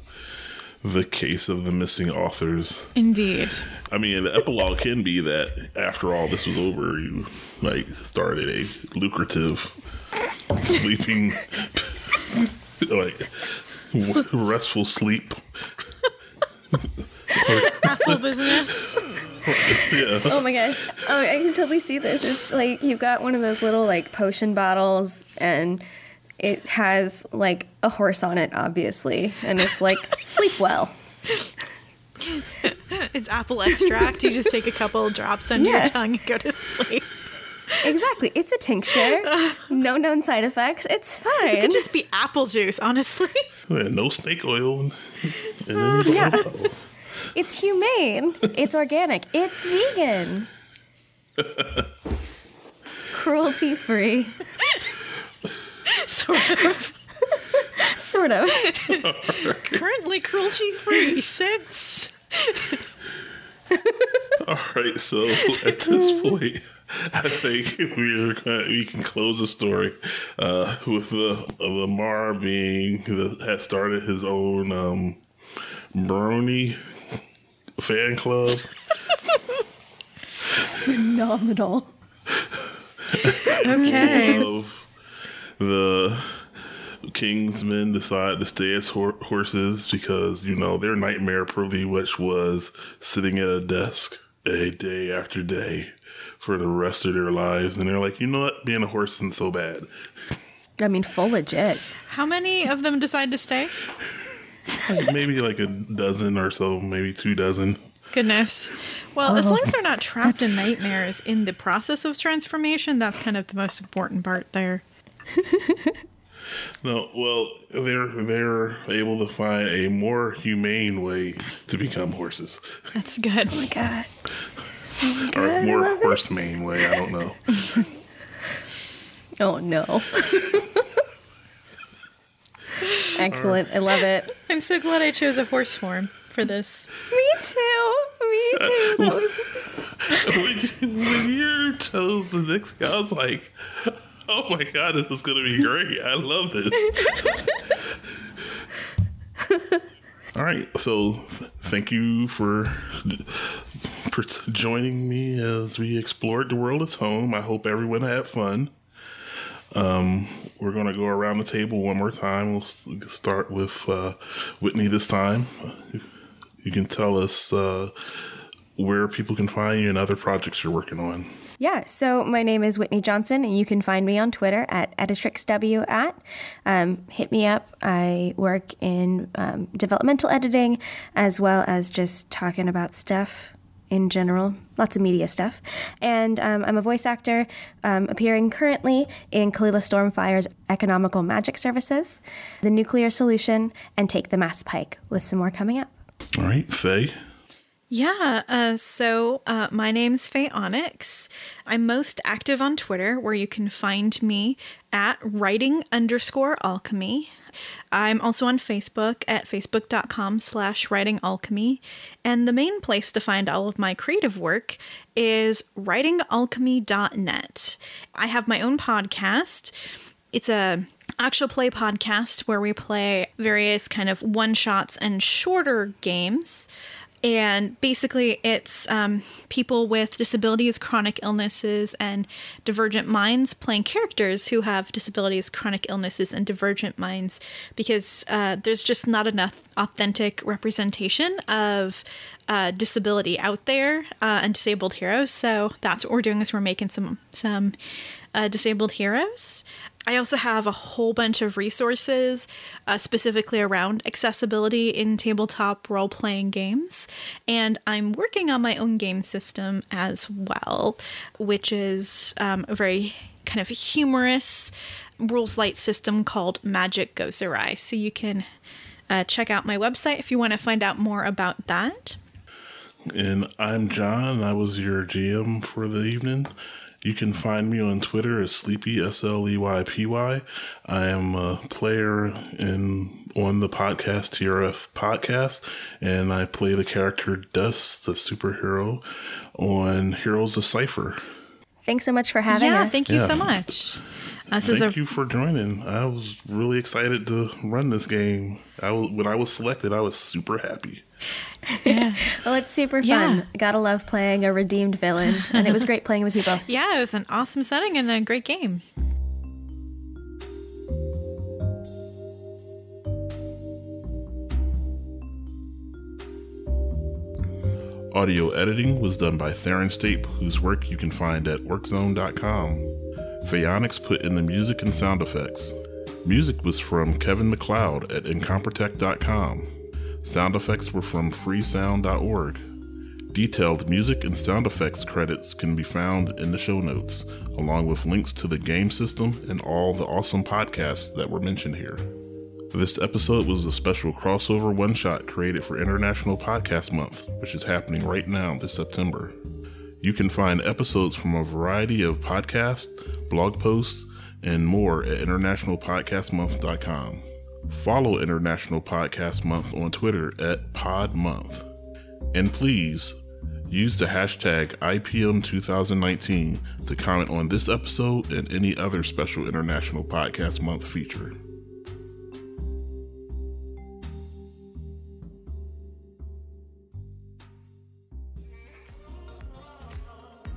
the case of the missing authors. Indeed. I mean, the epilogue can be that after all this was over, you like started a lucrative sleeping, like w- restful sleep. Apple business. Yeah, Oh my gosh! Oh, I can totally see this. It's like you've got one of those little like potion bottles, and it has like a horse on it, obviously, and it's like sleep well. It's apple extract. You just take a couple drops under Yeah. your tongue and go to sleep. Exactly. It's a tincture. No known side effects. It's fine. It could just be apple juice, honestly. Yeah, no snake oil, and then Yeah. go. It's humane. It's organic. It's vegan. Cruelty free. sort of. Sort of. Currently cruelty free since. All right, so at this point, I think we're gonna, we can close the story uh, with the Lamar being the, has started his own um, Brony fan club. Phenomenal. Okay. Of the Kingsmen decide to stay as hor- horses because you know their nightmare pretty much was sitting at a desk a day after day for the rest of their lives, and they're like, you know what, being a horse isn't so bad. I mean, full legit. How many of them decide to stay? maybe like a dozen or so, maybe two dozen. Goodness. Well, as long as they're not oh, trapped in nightmares in the process of transformation, that's kind of the most important part there. No, well, they're they're able to find a more humane way to become horses, That's good. Oh my god. or I more love it. horsemane way. I don't know. Oh no. Excellent. I love it. I'm so glad I chose a horse form for this. Me too. Me too. That was when, when you chose the next guy, I was like, oh my god, this is going to be great. I love this. All right, so thank you for, for joining me as we explored the world at home. I hope everyone had fun. Um, we're going to go around the table one more time. We'll start with uh, Whitney this time. You can tell us uh, where people can find you and other projects you're working on. Yeah, so my name is Whitney Johnson, and you can find me on Twitter at editrixw at. Um, hit me up. I work in um, developmental editing as well as just talking about stuff in general, lots of media stuff. And um, I'm a voice actor um, appearing currently in Kalila Stormfire's Economical Magic Services, The Nuclear Solution, and Take the Mass Pike, with some more coming up. All right, Faye. Yeah, uh, so uh, my name's Faye Onyx. I'm most active on Twitter, where you can find me at writing underscore alchemy. I'm also on Facebook at facebook.com slash writing alchemy. And the main place to find all of my creative work is writingalchemy.net. I have my own podcast. It's a actual play podcast where we play various kind of one shots and shorter games and basically it's um, people with disabilities chronic illnesses and divergent minds playing characters who have disabilities chronic illnesses and divergent minds because uh, there's just not enough authentic representation of uh, disability out there uh, and disabled heroes. So that's what we're doing is we're making some some uh, disabled heroes I also have a whole bunch of resources uh, specifically around accessibility in tabletop role playing games. And I'm working on my own game system as well, which is um, a very kind of humorous rules light system called Magic Goes Awry. So you can uh, check out my website if you want to find out more about that. And I'm John. I was your GM for the evening. You can find me on Twitter as Sleepy S L E Y P Y. I am a player in on the podcast TRF podcast, and I play the character Dust, the superhero, on Heroes of Cipher. Thanks so much for having yeah, us. thank you Yeah. so much. Uh, this Thank a you for joining. I was really excited to run this game. I was, when I was selected, I was super happy. Well, it's super fun. Yeah. Gotta love playing a redeemed villain, and it was great playing with you both. yeah, it was an awesome setting and a great game. Audio editing was done by Theron Stape, whose work you can find at workzone.com. Phaonics put in the music and sound effects. Music was from Kevin MacLeod at incompetech.com. Sound effects were from freesound.org. Detailed music and sound effects credits can be found in the show notes, along with links to the game system and all the awesome podcasts that were mentioned here. This episode was a special crossover one shot created for International Podcast Month, which is happening right now this September. You can find episodes from a variety of podcasts, blog posts, and more at internationalpodcastmonth.com. Follow International Podcast Month on Twitter at PodMonth. And please use the hashtag IPM2019 to comment on this episode and any other special International Podcast Month feature.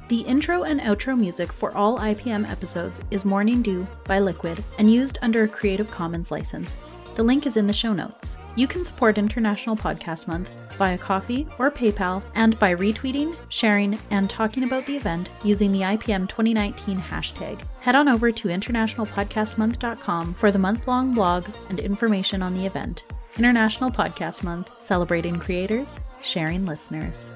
The intro and outro music for all IPM episodes is Morning Dew by Liquid and used under a Creative Commons license. The link is in the show notes. You can support International Podcast Month via Ko-fi or PayPal and by retweeting, sharing, and talking about the event using the IPM 2019 hashtag. Head on over to internationalpodcastmonth.com for the month long blog and information on the event. International Podcast Month, celebrating creators, sharing listeners.